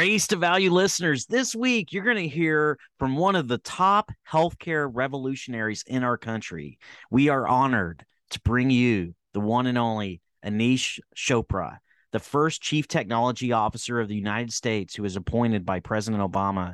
Race to Value listeners, this week you're going to hear from one of the top healthcare revolutionaries in our country. We are honored to bring you the one and only Aneesh Chopra, the first chief technology officer of the United States who was appointed by President Obama.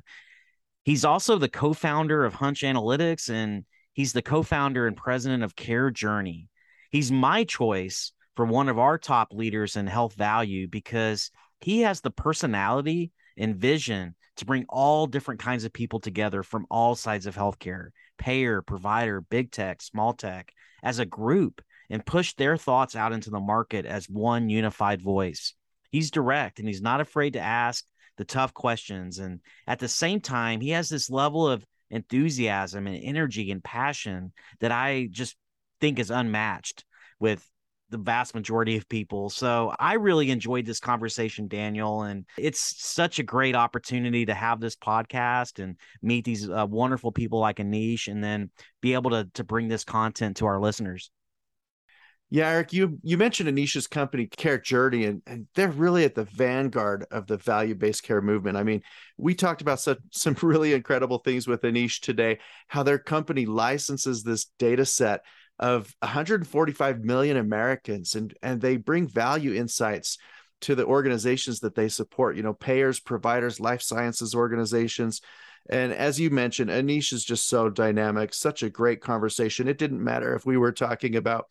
He's also the co founder of Hunch Analytics and he's the co founder and president of CareJourney. He's my choice for one of our top leaders in health value because he has the personality and vision to bring all different kinds of people together from all sides of healthcare payer, provider, big tech, small tech as a group and push their thoughts out into the market as one unified voice. He's direct and he's not afraid to ask the tough questions. And at the same time, he has this level of enthusiasm and energy and passion that I just think is unmatched with the vast majority of people. So I really enjoyed this conversation, Daniel, and it's such a great opportunity to have this podcast and meet these uh, wonderful people like Aneesh and then be able to to bring this content to our listeners. Yeah, Eric, you you mentioned Aneesh's company, CareJourney, and, and they're really at the vanguard of the value-based care movement. I mean, we talked about such, some really incredible things with Aneesh today, how their company licenses this data set of 145 million Americans, and and they bring value insights to the organizations that they support. You know, payers, providers, life sciences organizations. And as you mentioned, Aneesh is just so dynamic, such a great conversation. It didn't matter if we were talking about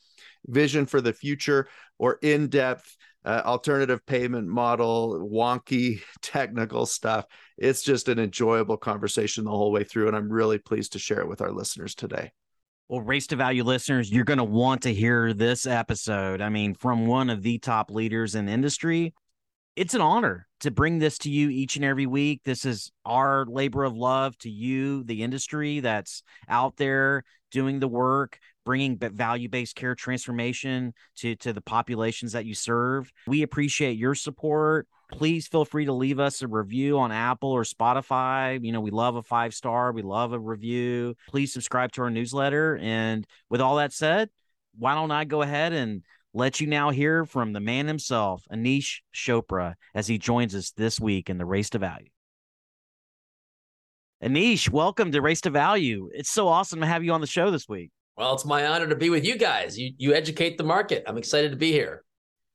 vision for the future or in depth uh, alternative payment model, wonky technical stuff. It's just an enjoyable conversation the whole way through. And I'm really pleased to share it with our listeners today. Well, Race to Value listeners, you're going to want to hear this episode. I mean, from one of the top leaders in industry. It's an honor to bring this to you each and every week. This is our labor of love to you, the industry that's out there doing the work, bringing value based care transformation to, to the populations that you serve. We appreciate your support please feel free to leave us a review on Apple or Spotify. You know, we love a five star, we love a review. Please subscribe to our newsletter. And with all that said, why don't I go ahead and let you now hear from the man himself, Aneesh Chopra, as he joins us this week in the Race to Value. Aneesh, welcome to Race to Value. It's so awesome to have you on the show this week. Well, it's my honor to be with you guys. You you educate the market. I'm excited to be here.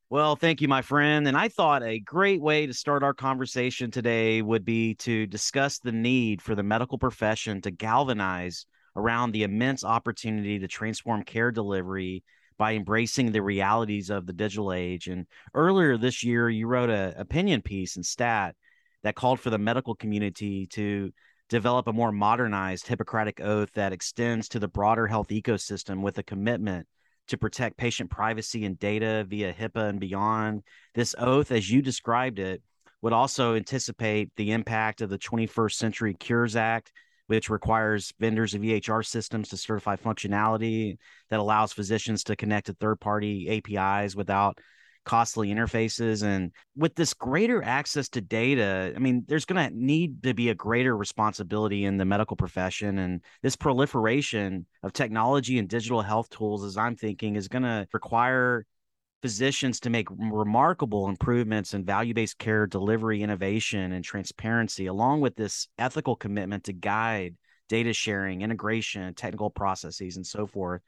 Well, thank you, my friend. And I thought a great way to start our conversation today would be to discuss the need for the medical profession to galvanize around the immense opportunity to transform care delivery by embracing the realities of the digital age. And earlier this year, you wrote an opinion piece in Stat that called for the medical community to develop a more modernized Hippocratic oath that extends to the broader health ecosystem with a commitment to protect patient privacy and data via HIPAA and beyond. This oath, as you described it, would also anticipate the impact of the 21st Century Cures Act, which requires vendors of EHR systems to certify functionality that allows physicians to connect to third party APIs without costly interfaces. And with this greater access to data, I mean, there's going to need to be a greater responsibility in the medical profession. And this proliferation of technology and digital health tools, as I'm thinking, is going to require physicians to make remarkable improvements in value based care delivery, innovation, and transparency, along with this ethical commitment to guide data sharing, integration, technical processes, and so forth.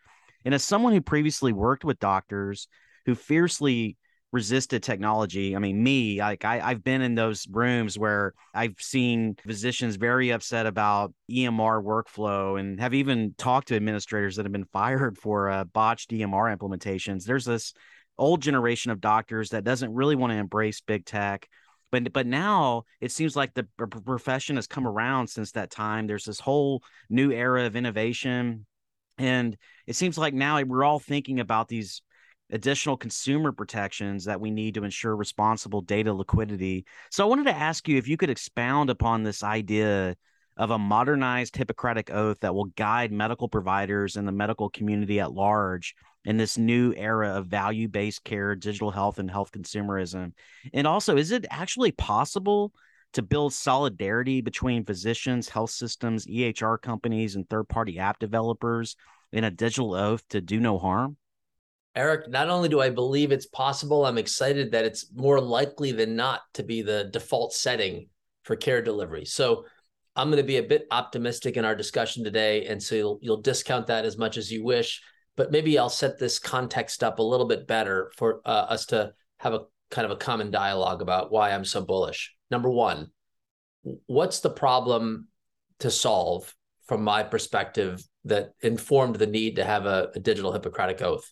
And as someone who previously worked with doctors who fiercely resisted technology. I mean, me, like I, I've been in those rooms where I've seen physicians very upset about EMR workflow and have even talked to administrators that have been fired for uh, botched EMR implementations. There's this old generation of doctors that doesn't really want to embrace big tech. But, but now it seems like the profession has come around since that time. There's this whole new era of innovation. And it seems like now we're all thinking about these additional consumer protections that we need to ensure responsible data liquidity. So I wanted to ask you if you could expound upon this idea of a modernized Hippocratic oath that will guide medical providers and the medical community at large in this new era of value based care, digital health, and health consumerism. And also, is it actually possible to build solidarity between physicians, health systems, EHR companies, and third party app developers in a digital oath to do no harm? Eric, not only do I believe it's possible, I'm excited that it's more likely than not to be the default setting for care delivery. So I'm going to be a bit optimistic in our discussion today. And so you'll, you'll discount that as much as you wish, but maybe I'll set this context up a little bit better for uh, us to have a kind of a common dialogue about why I'm so bullish. Number one, what's the problem to solve from my perspective that informed the need to have a, a digital Hippocratic oath?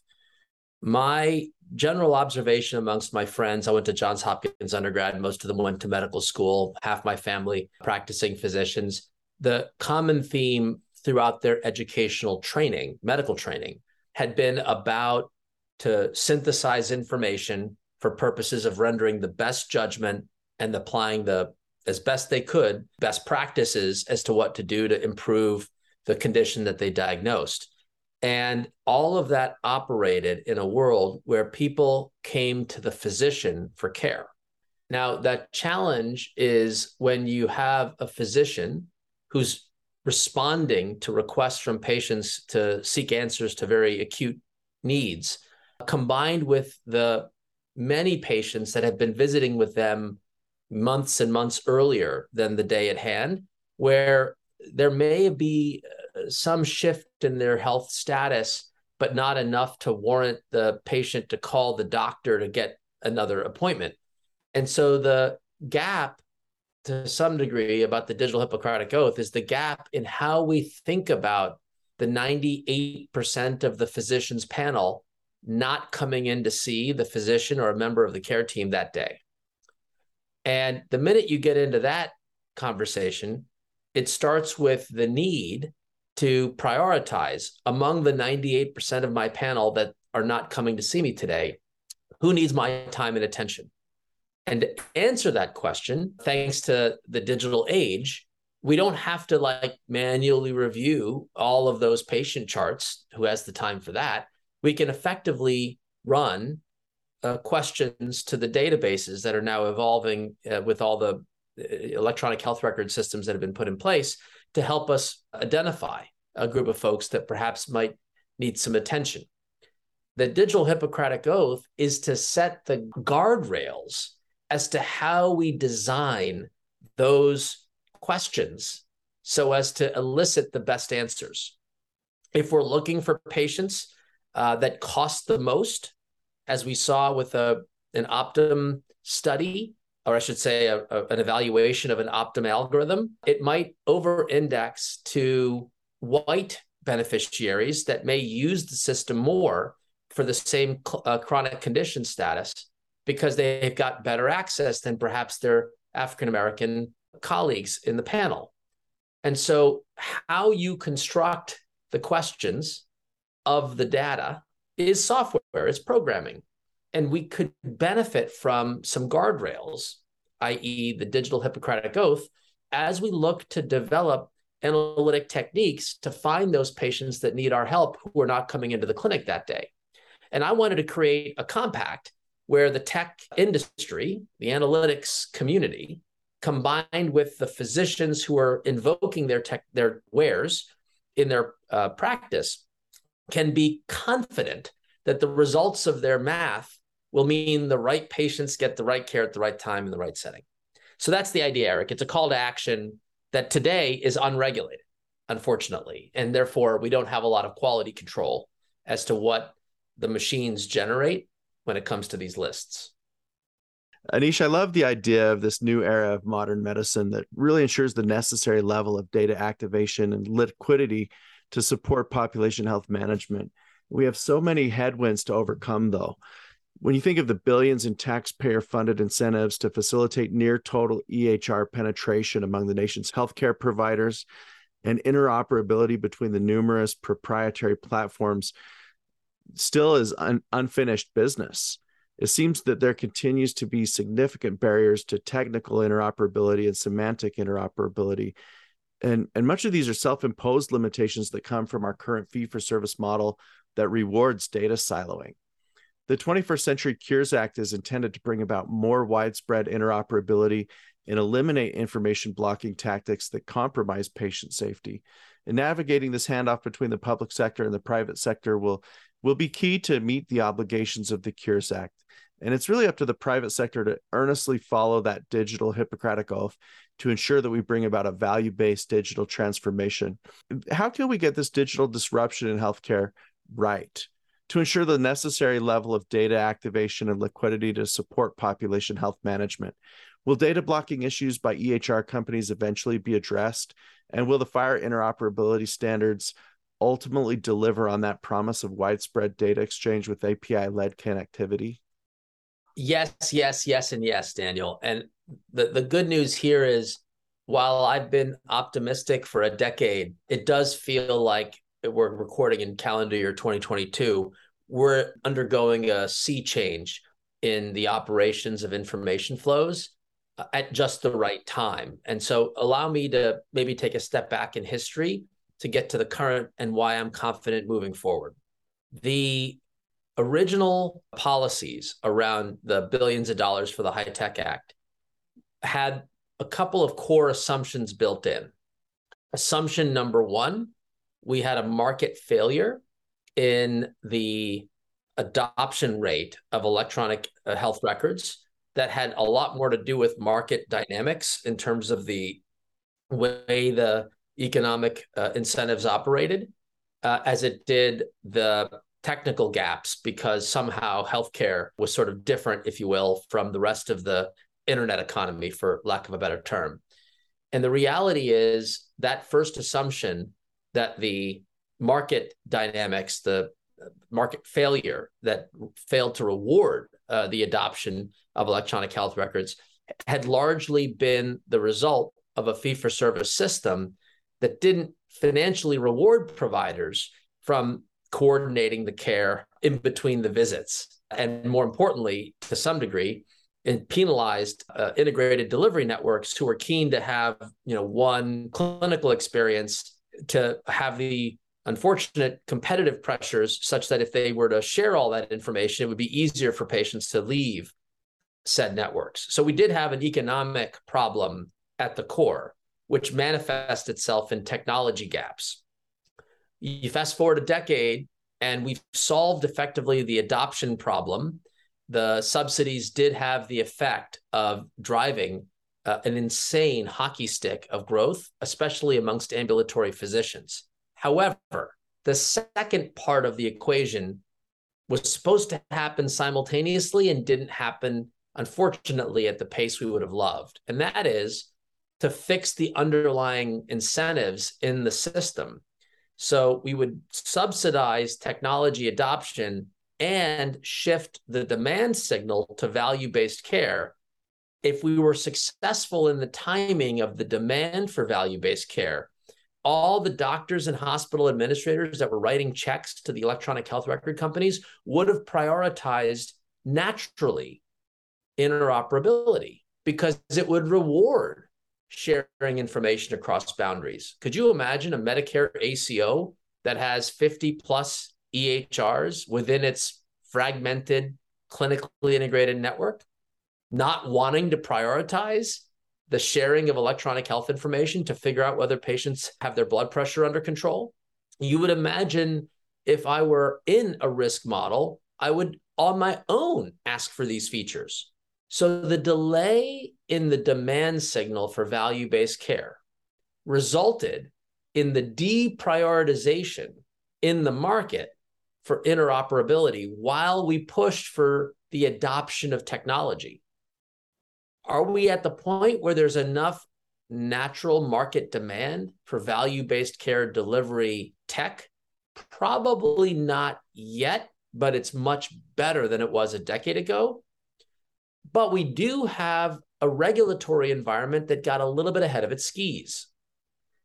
My general observation amongst my friends i went to johns hopkins undergrad most of them went to medical school half my family practicing physicians. The common theme throughout their educational training medical training had been about to synthesize information for purposes of rendering the best judgment and applying the as best they could best practices as to what to do to improve the condition that they diagnosed and all of that operated in a world where people came to the physician for care. Now, that challenge is when you have a physician who's responding to requests from patients to seek answers to very acute needs, combined with the many patients that have been visiting with them months and months earlier than the day at hand, where there may be some shift in their health status, but not enough to warrant the patient to call the doctor to get another appointment. And so the gap to some degree about the digital Hippocratic Oath is the gap in how we think about the 98% of the physician's panel not coming in to see the physician or a member of the care team that day. And the minute you get into that conversation, it starts with the need to prioritize among the 98% of my panel that are not coming to see me today who needs my time and attention? And to answer that question thanks to the digital age we don't have to like manually review all of those patient charts who has the time for that. We can effectively run uh, questions to the databases that are now evolving uh, with all the uh, electronic health record systems that have been put in place to help us identify a group of folks that perhaps might need some attention. The digital Hippocratic Oath is to set the guardrails as to how we design those questions so as to elicit the best answers. If we're looking for patients uh, that cost the most, as we saw with a, an Optum study, or I should say, a, a, an evaluation of an Optum algorithm, it might over index to white beneficiaries that may use the system more for the same uh, chronic condition status because they've got better access than perhaps their African American colleagues in the panel. And so, how you construct the questions of the data is software, it's programming and we could benefit from some guardrails, i.e., the digital Hippocratic Oath, as we look to develop analytic techniques to find those patients that need our help who are not coming into the clinic that day. And I wanted to create a compact where the tech industry, the analytics community, combined with the physicians who are invoking their tech, their wares in their uh, practice, can be confident that the results of their math will mean the right patients get the right care at the right time in the right setting. So that's the idea, Eric. It's a call to action that today is unregulated, unfortunately. And therefore, we don't have a lot of quality control as to what the machines generate when it comes to these lists. Aneesh, I love the idea of this new era of modern medicine that really ensures the necessary level of data activation and liquidity to support population health management. We have so many headwinds to overcome, though. When you think of the billions in taxpayer funded incentives to facilitate near total EHR penetration among the nation's healthcare providers and interoperability between the numerous proprietary platforms, still is un- unfinished business. It seems that there continues to be significant barriers to technical interoperability and semantic interoperability and and much of these are self-imposed limitations that come from our current fee-for-service model that rewards data siloing the 21st century cures act is intended to bring about more widespread interoperability and eliminate information blocking tactics that compromise patient safety and navigating this handoff between the public sector and the private sector will will be key to meet the obligations of the cures act and it's really up to the private sector to earnestly follow that digital Hippocratic oath to ensure that we bring about a value based digital transformation. How can we get this digital disruption in healthcare right? To ensure the necessary level of data activation and liquidity to support population health management. Will data blocking issues by EHR companies eventually be addressed? And will the FHIR interoperability standards ultimately deliver on that promise of widespread data exchange with API led connectivity? Yes, yes, yes, and yes, Daniel. And the, the good news here is while I've been optimistic for a decade, it does feel like we're recording in calendar year 2022. We're undergoing a sea change in the operations of information flows uh, at just the right time. And so, allow me to maybe take a step back in history to get to the current and why I'm confident moving forward. The original policies around the billions of dollars for the HITECH Act had a couple of core assumptions built in. Assumption number one, we had a market failure in the adoption rate of electronic uh, health records that had a lot more to do with market dynamics in terms of the way the economic uh, incentives operated uh, as it did the technical gaps because somehow healthcare was sort of different, if you will, from the rest of the internet economy, for lack of a better term. And the reality is that first assumption that the market dynamics, the market failure that failed to reward uh, the adoption of electronic health records had largely been the result of a fee for service system that didn't financially reward providers from coordinating the care in between the visits. And more importantly, to some degree, it penalized uh, integrated delivery networks who were keen to have you know one clinical experience to have the unfortunate competitive pressures such that if they were to share all that information it would be easier for patients to leave said networks so we did have an economic problem at the core which manifests itself in technology gaps you fast forward a decade and we've solved effectively the adoption problem. The subsidies did have the effect of driving uh, an insane hockey stick of growth, especially amongst ambulatory physicians. However, the second part of the equation was supposed to happen simultaneously and didn't happen, unfortunately, at the pace we would have loved. And that is to fix the underlying incentives in the system so we would subsidize technology adoption and shift the demand signal to value based care. If we were successful in the timing of the demand for value based care, all the doctors and hospital administrators that were writing checks to the electronic health record companies would have prioritized naturally interoperability because it would reward sharing information across boundaries. Could you imagine a Medicare ACO that has 50 plus EHRs within its fragmented, clinically integrated network, not wanting to prioritize the sharing of electronic health information to figure out whether patients have their blood pressure under control? You would imagine if I were in a risk model, I would on my own ask for these features. So the delay in the demand signal for value based care resulted in the deprioritization in the market for interoperability while we pushed for the adoption of technology. Are we at the point where there's enough natural market demand for value based care delivery tech? Probably not yet, but it's much better than it was a decade ago. But we do have a regulatory environment that got a little bit ahead of its skis.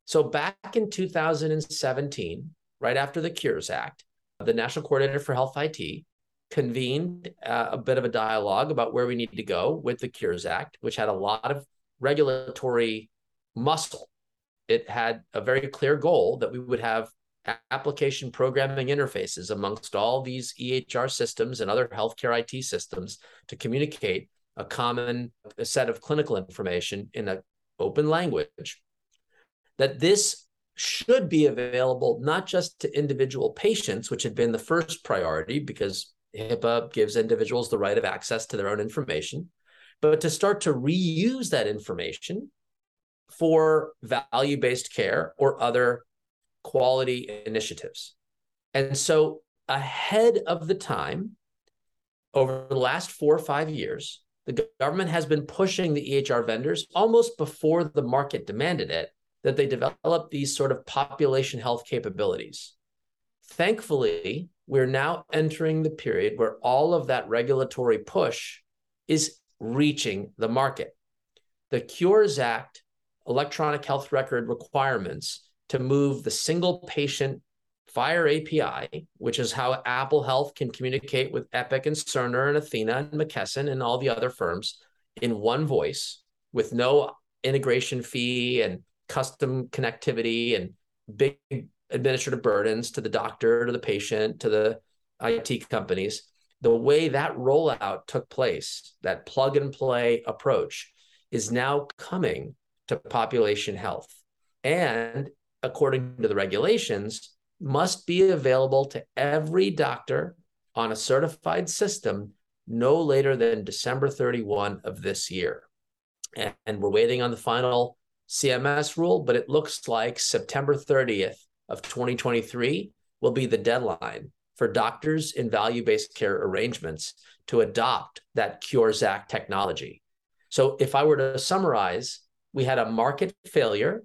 So back in 2017, right after the Cures Act, the National Coordinator for Health IT convened uh, a bit of a dialogue about where we need to go with the Cures Act, which had a lot of regulatory muscle. It had a very clear goal that we would have application programming interfaces amongst all these EHR systems and other healthcare IT systems to communicate a common set of clinical information in an open language. That this should be available not just to individual patients, which had been the first priority because HIPAA gives individuals the right of access to their own information, but to start to reuse that information for value based care or other quality initiatives. And so, ahead of the time, over the last four or five years, the government has been pushing the EHR vendors almost before the market demanded it that they develop these sort of population health capabilities. Thankfully, we're now entering the period where all of that regulatory push is reaching the market. The Cures Act electronic health record requirements to move the single patient FHIR API, which is how Apple Health can communicate with Epic and Cerner and Athena and McKesson and all the other firms in one voice with no integration fee and custom connectivity and big administrative burdens to the doctor, to the patient, to the IT companies. The way that rollout took place, that plug and play approach, is now coming to population health. And according to the regulations, must be available to every doctor on a certified system no later than December 31 of this year. And, and we're waiting on the final CMS rule, but it looks like September 30th of 2023 will be the deadline for doctors in value-based care arrangements to adopt that Cures Act technology. So if I were to summarize, we had a market failure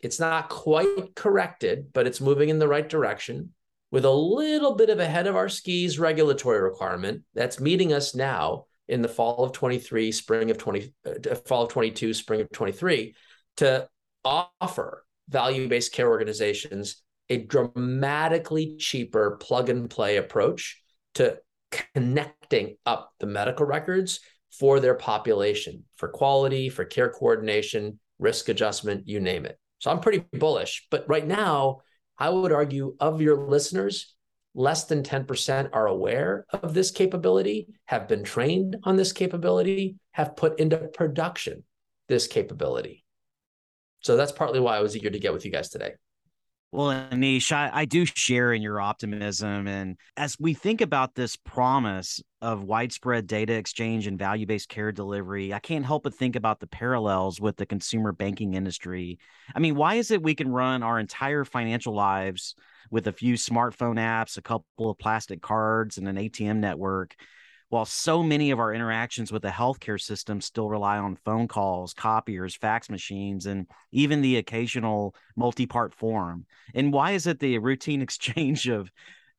it's not quite corrected, but it's moving in the right direction with a little bit of ahead of our skis regulatory requirement that's meeting us now in the fall of 23, spring of 20, uh, fall of 22, spring of 23 to offer value based care organizations a dramatically cheaper plug and play approach to connecting up the medical records for their population for quality, for care coordination, risk adjustment, you name it. So I'm pretty bullish. But right now, I would argue of your listeners, less than 10% are aware of this capability, have been trained on this capability, have put into production this capability. So that's partly why I was eager to get with you guys today. Well, Aneesh, I, I do share in your optimism. And as we think about this promise of widespread data exchange and value based care delivery, I can't help but think about the parallels with the consumer banking industry. I mean, why is it we can run our entire financial lives with a few smartphone apps, a couple of plastic cards, and an ATM network? While so many of our interactions with the healthcare system still rely on phone calls, copiers, fax machines, and even the occasional multi part form. And why is it the routine exchange of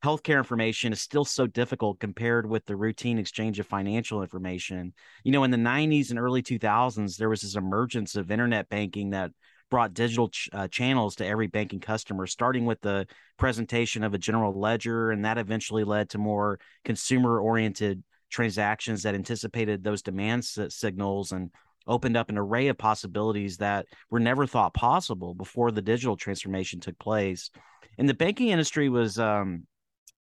healthcare information is still so difficult compared with the routine exchange of financial information? You know, in the 90s and early 2000s, there was this emergence of internet banking that brought digital ch- uh, channels to every banking customer, starting with the presentation of a general ledger, and that eventually led to more consumer oriented transactions that anticipated those demand signals and opened up an array of possibilities that were never thought possible before the digital transformation took place. And the banking industry was um,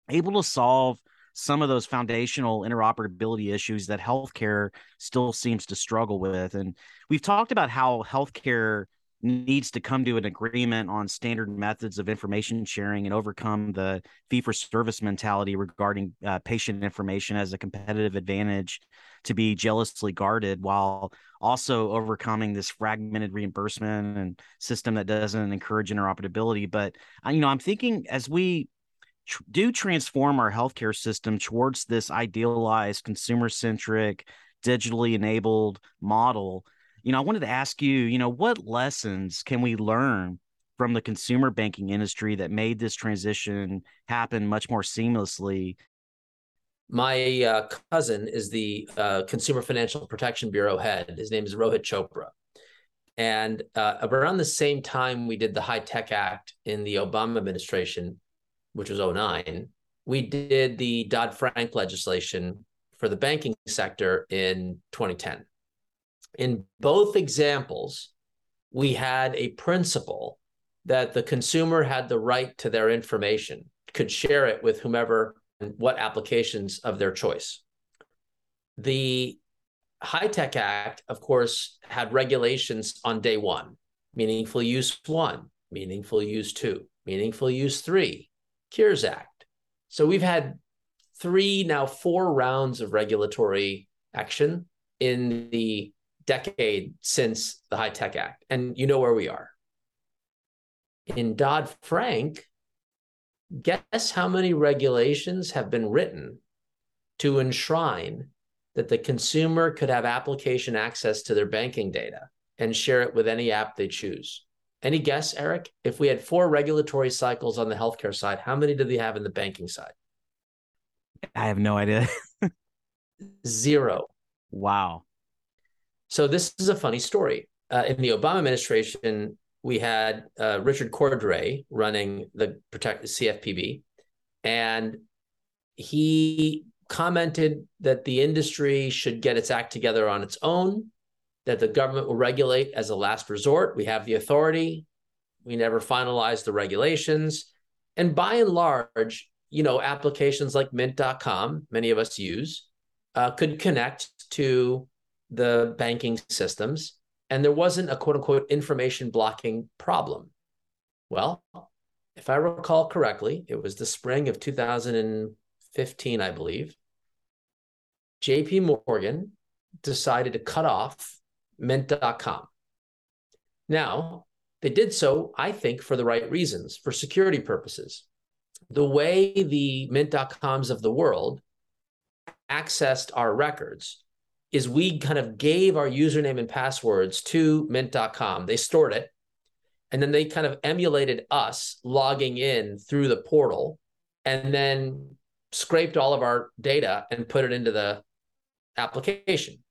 able to solve some of those foundational interoperability issues that healthcare still seems to struggle with. And we've talked about how healthcare needs to come to an agreement on standard methods of information sharing and overcome the fee for service mentality regarding uh, patient information as a competitive advantage to be jealously guarded while also overcoming this fragmented reimbursement and system that doesn't encourage interoperability. But uh, you know i'm thinking as we tr- do transform our healthcare system towards this idealized consumer centric digitally enabled model you know, I wanted to ask you, you know, what lessons can we learn from the consumer banking industry that made this transition happen much more seamlessly? My uh, cousin is the uh, Consumer Financial Protection Bureau head. His name is Rohit Chopra. And uh, around the same time we did the HITECH Act in the Obama administration, which was 09, we did the Dodd Frank legislation for the banking sector in 2010 in both examples, we had a principle that the consumer had the right to their information, could share it with whomever and what applications of their choice. The HITECH Act, of course, had regulations on day one meaningful use one, meaningful use two, meaningful use three, Cures Act. So we've had three, now four rounds of regulatory action in the decade since the HITECH Act, and you know where we are. In Dodd Frank, guess how many regulations have been written to enshrine that the consumer could have application access to their banking data and share it with any app they choose? Any guess, Eric? If we had four regulatory cycles on the healthcare side, how many do they have in the banking side? I have no idea. Zero. Wow. So this is a funny story. Uh, in the Obama administration, we had uh, Richard Cordray running the protect the CFPB, and he commented that the industry should get its act together on its own, that the government will regulate as a last resort. We have the authority. We never finalized the regulations. And by and large, you know, applications like mint.com, many of us use, uh, could connect to the banking systems, and there wasn't a quote unquote information blocking problem. Well, if I recall correctly, it was the spring of 2015, I believe. JP Morgan decided to cut off mint.com. Now, they did so, I think, for the right reasons, for security purposes. The way the mint.coms of the world accessed our records is we kind of gave our username and passwords to mint.com. They stored it and then they kind of emulated us logging in through the portal and then scraped all of our data and put it into the application.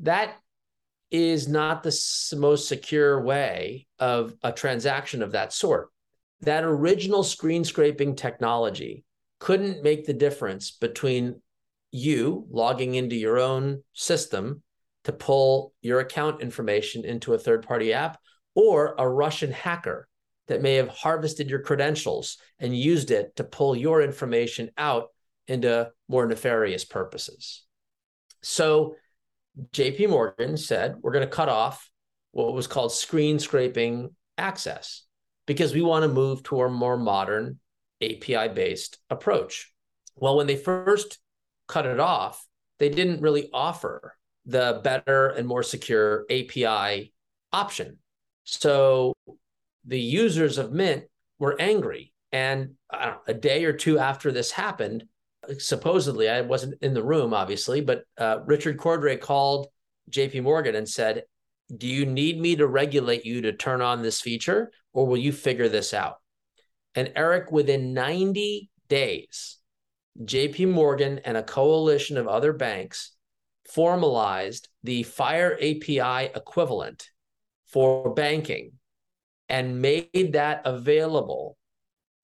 That is not the most secure way of a transaction of that sort. That original screen scraping technology couldn't make the difference between you logging into your own system to pull your account information into a third party app or a Russian hacker that may have harvested your credentials and used it to pull your information out into more nefarious purposes. So JP Morgan said, we're going to cut off what was called screen scraping access because we want to move to a more modern API based approach. Well, when they first cut it off, they didn't really offer the better and more secure API option. So the users of Mint were angry. And know, a day or two after this happened, supposedly, I wasn't in the room, obviously, but uh, Richard Cordray called JP Morgan and said, Do you need me to regulate you to turn on this feature, or will you figure this out? And Eric, within 90 days, JP Morgan and a coalition of other banks formalized the FHIR API equivalent for banking and made that available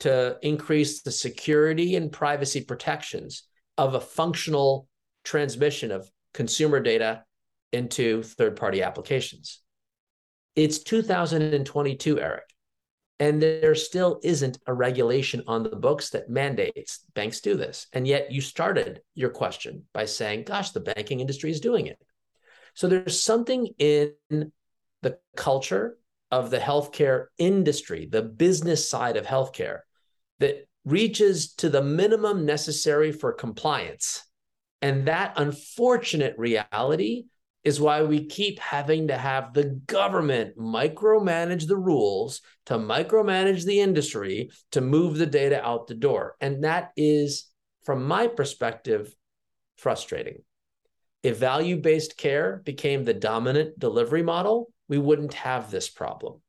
to increase the security and privacy protections of a functional transmission of consumer data into third party applications. It's 2022, Eric. And there still isn't a regulation on the books that mandates banks do this. And yet you started your question by saying, gosh, the banking industry is doing it. So there's something in the culture of the healthcare industry, the business side of healthcare, that reaches to the minimum necessary for compliance. And that unfortunate reality is why we keep having to have the government micromanage the rules, to micromanage the industry, to move the data out the door. And that is, from my perspective, frustrating. If value based care became the dominant delivery model, we wouldn't have this problem.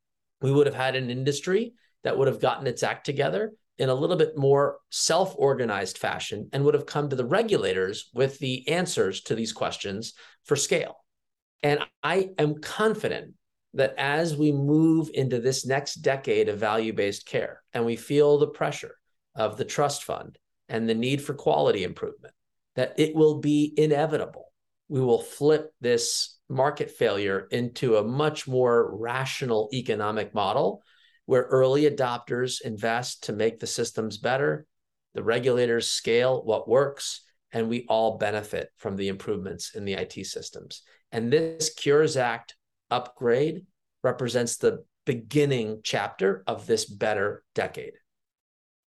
We would have had an industry that would have gotten its act together in a little bit more self organized fashion and would have come to the regulators with the answers to these questions for scale. And I am confident that as we move into this next decade of value based care and we feel the pressure of the trust fund and the need for quality improvement, that it will be inevitable. We will flip this market failure into a much more rational economic model where early adopters invest to make the systems better, the regulators scale what works, and we all benefit from the improvements in the IT systems. And this Cures Act upgrade represents the beginning chapter of this better decade.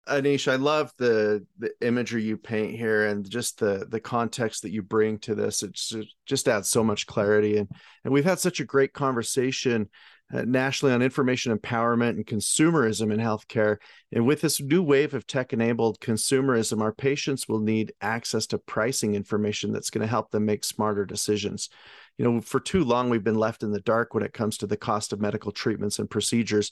Aneesh, I love the the imagery you paint here and just the the context that you bring to this. It just adds so much clarity and and we've had such a great conversation uh, nationally on information empowerment and consumerism in healthcare. And with this new wave of tech enabled consumerism, our patients will need access to pricing information that's going to help them make smarter decisions you know, for too long we've been left in the dark when it comes to the cost of medical treatments and procedures.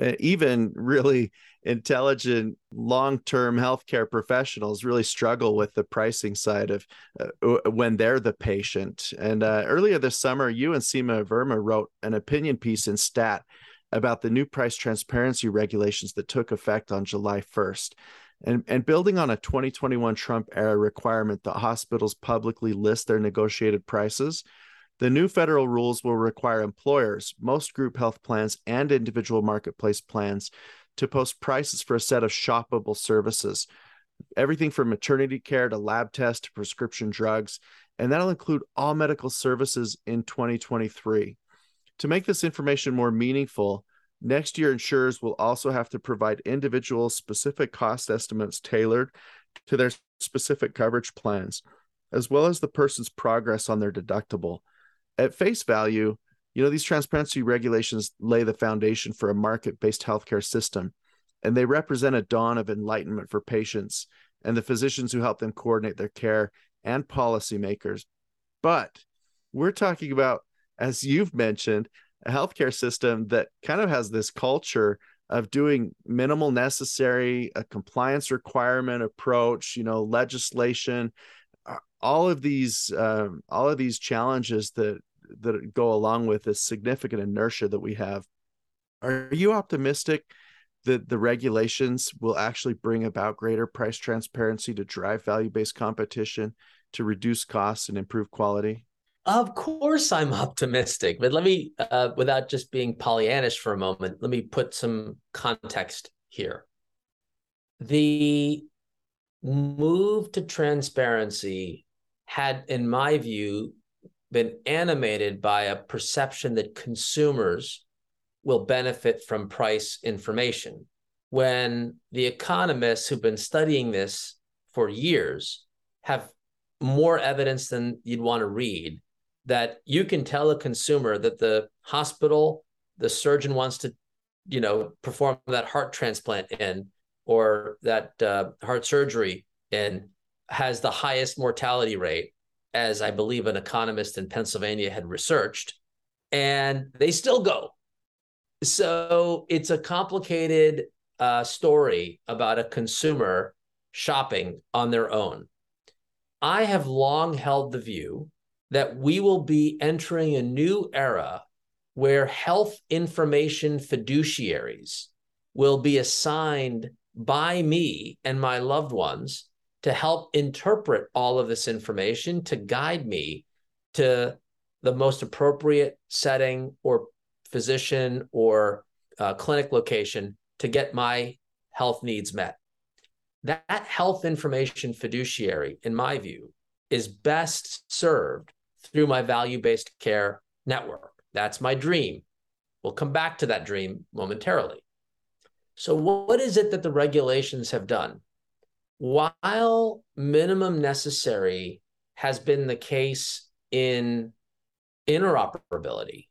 Uh, even really intelligent long-term healthcare professionals really struggle with the pricing side of uh, when they're the patient. And uh, earlier this summer, you and Seema Verma wrote an opinion piece in Stat about the new price transparency regulations that took effect on July 1st. And, and building on a 2021 Trump era requirement that hospitals publicly list their negotiated prices, the new federal rules will require employers, most group health plans, and individual marketplace plans to post prices for a set of shoppable services. Everything from maternity care to lab tests to prescription drugs. And that'll include all medical services in 2023. To make this information more meaningful, next year insurers will also have to provide individual specific cost estimates tailored to their specific coverage plans, as well as the person's progress on their deductible at face value, you know, these transparency regulations lay the foundation for a market based healthcare system, and they represent a dawn of enlightenment for patients and the physicians who help them coordinate their care and policymakers. But we're talking about, as you've mentioned, a healthcare system that kind of has this culture of doing minimal necessary, a compliance requirement approach, you know, legislation, all of these um, all of these challenges that that go along with this significant inertia that we have are you optimistic that the regulations will actually bring about greater price transparency to drive value-based competition to reduce costs and improve quality? Of course i'm optimistic but let me uh, without just being pollyannish for a moment let me put some context here. The move to transparency had, in my view, been animated by a perception that consumers will benefit from price information. When the economists who've been studying this for years have more evidence than you'd want to read that you can tell a consumer that the hospital the surgeon wants to you know perform that heart transplant in or that uh, heart surgery in has the highest mortality rate, as I believe an economist in Pennsylvania had researched, and they still go. So it's a complicated uh, story about a consumer shopping on their own. I have long held the view that we will be entering a new era where health information fiduciaries will be assigned by me and my loved ones to help interpret all of this information to guide me to the most appropriate setting or physician or uh, clinic location to get my health needs met. That health information fiduciary, in my view, is best served through my value based care network. That's my dream. We'll come back to that dream momentarily. So, what is it that the regulations have done? While minimum necessary has been the case in interoperability,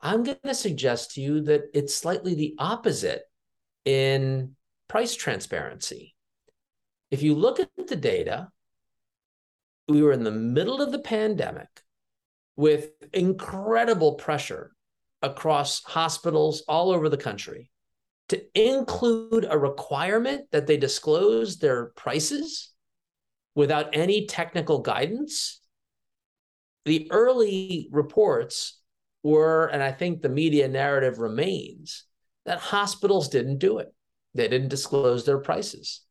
I'm going to suggest to you that it's slightly the opposite in price transparency. If you look at the data, we were in the middle of the pandemic with incredible pressure across hospitals all over the country to include a requirement that they disclose their prices without any technical guidance. The early reports were, and I think the media narrative remains, that hospitals didn't do it. They didn't disclose their prices.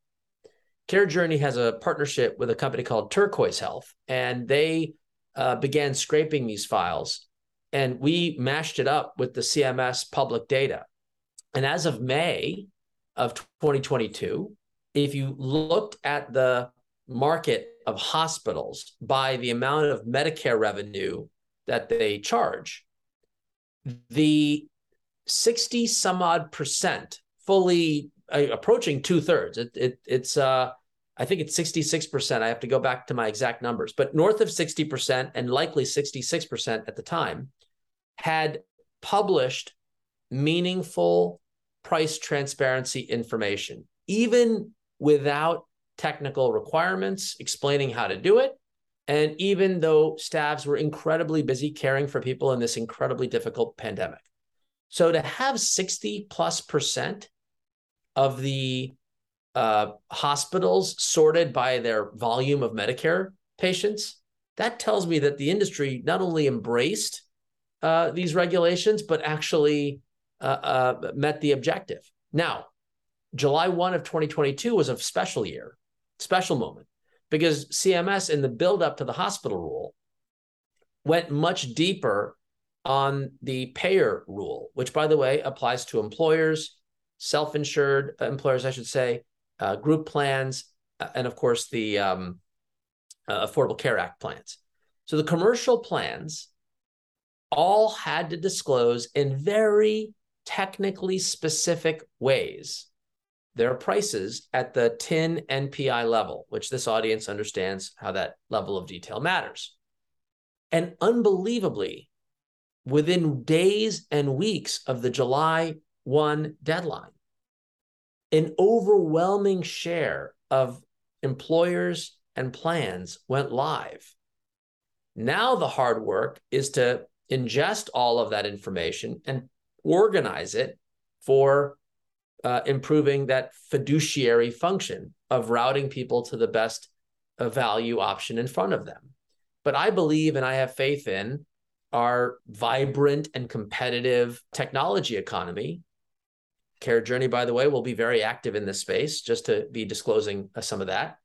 CareJourney has a partnership with a company called Turquoise Health, and they uh, began scraping these files. And we mashed it up with the CMS public data. And as of May of 2022, if you looked at the market of hospitals by the amount of Medicare revenue that they charge, the 60 some odd percent, fully uh, approaching two thirds. It, it, it's, uh, I think it's 66%. I have to go back to my exact numbers, but north of 60% and likely 66% at the time had published meaningful price transparency information, even without technical requirements explaining how to do it. And even though staffs were incredibly busy caring for people in this incredibly difficult pandemic. So to have 60 plus percent of the uh, hospitals sorted by their volume of Medicare patients, that tells me that the industry not only embraced uh, these regulations, but actually uh, uh, met the objective. Now, July 1 of 2022 was a special year, special moment, because CMS in the buildup to the hospital rule went much deeper on the payer rule, which, by the way, applies to employers, self insured employers, I should say, uh, group plans, uh, and of course, the um, uh, Affordable Care Act plans. So the commercial plans all had to disclose in very technically specific ways their prices at the TIN NPI level, which this audience understands how that level of detail matters. And unbelievably, within days and weeks of the July 1 deadline, an overwhelming share of employers and plans went live. Now, the hard work is to ingest all of that information and organize it for uh, improving that fiduciary function of routing people to the best uh, value option in front of them. But I believe and I have faith in our vibrant and competitive technology economy. CareJourney, by the way, will be very active in this space, just to be disclosing uh, some of that,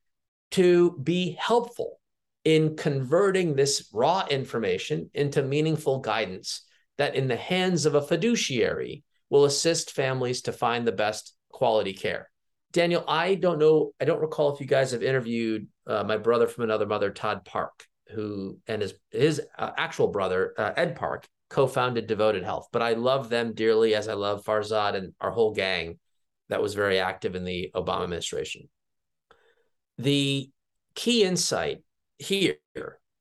to be helpful in converting this raw information into meaningful guidance that, in the hands of a fiduciary, will assist families to find the best quality care. Daniel, I don't know, I don't recall if you guys have interviewed uh, my brother from another mother, Todd Park, who and his his uh, actual brother, uh, Ed Park, co-founded Devoted Health. But I love them dearly, as I love Farzad and our whole gang that was very active in the Obama administration. The key insight here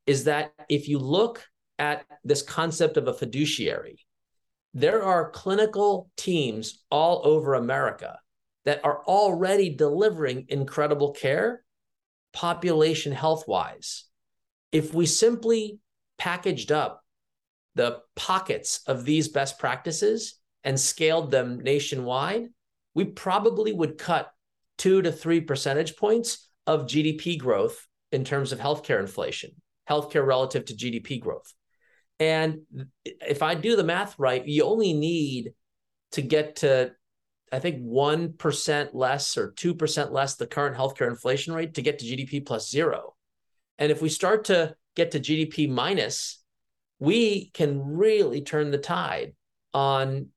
is that if you look at this concept of a fiduciary, there are clinical teams all over America that are already delivering incredible care, population health wise. If we simply packaged up the pockets of these best practices and scaled them nationwide, we probably would cut two to three percentage points of GDP growth in terms of healthcare inflation, healthcare relative to GDP growth. And if I do the math right, you only need to get to, I think, 1% less or 2% less the current healthcare inflation rate to get to GDP plus zero. And if we start to get to GDP minus, we can really turn the tide on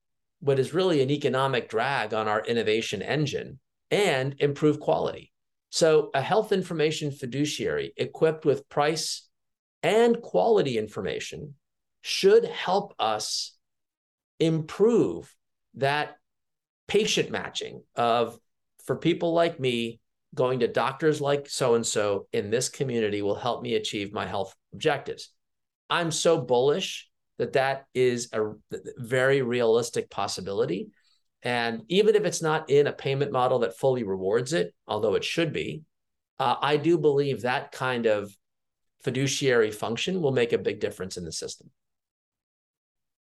what is really an economic drag on our innovation engine and improve quality. So, a health information fiduciary equipped with price and quality information should help us improve that patient matching of for people like me going to doctors like so and so in this community will help me achieve my health objectives. I'm so bullish that that is a very realistic possibility. And even if it's not in a payment model that fully rewards it although it should be uh, i do believe that kind of fiduciary function will make a big difference in the system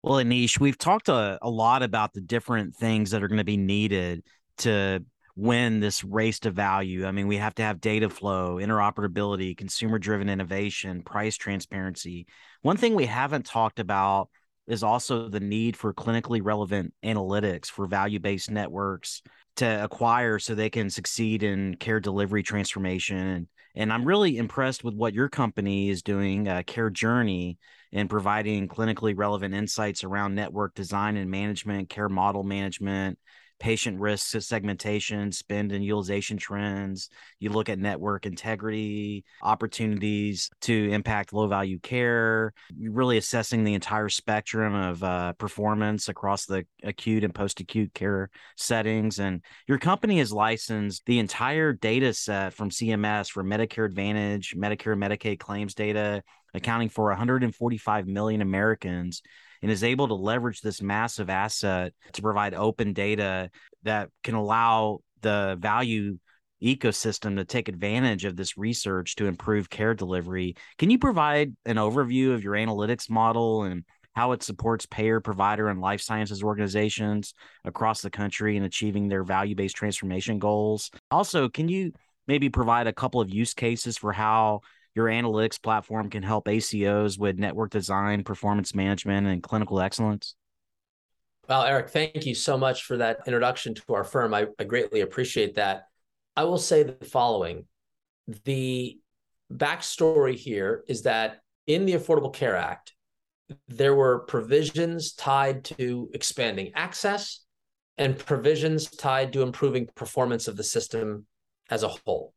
well, Aneesh, we've talked a, a lot about the different things that are going to be needed to win this race to value. I mean, we have to have data flow, interoperability, consumer driven innovation, price transparency. One thing we haven't talked about is also the need for clinically relevant analytics for value based networks to acquire so they can succeed in care delivery transformation. And I'm really impressed with what your company is doing, uh, CareJourney, in providing clinically relevant insights around network design and management, care model management, patient risk segmentation, spend and utilization trends. You look at network integrity, opportunities to impact low value care. You're really assessing the entire spectrum of uh, performance across the acute and post acute care settings. And your company has licensed the entire data set from CMS for Medicare Advantage, Medicare, Medicaid claims data, accounting for 145 million Americans and is able to leverage this massive asset to provide open data that can allow the value ecosystem to take advantage of this research to improve care delivery. Can you provide an overview of your analytics model and how it supports payer, provider, and life sciences organizations across the country in achieving their value based transformation goals? Also, can you maybe provide a couple of use cases for how your analytics platform can help ACOs with network design, performance management, and clinical excellence? Well, Eric, thank you so much for that introduction to our firm. I, I greatly appreciate that. I will say the following the backstory here is that in the Affordable Care Act, there were provisions tied to expanding access and provisions tied to improving performance of the system as a whole.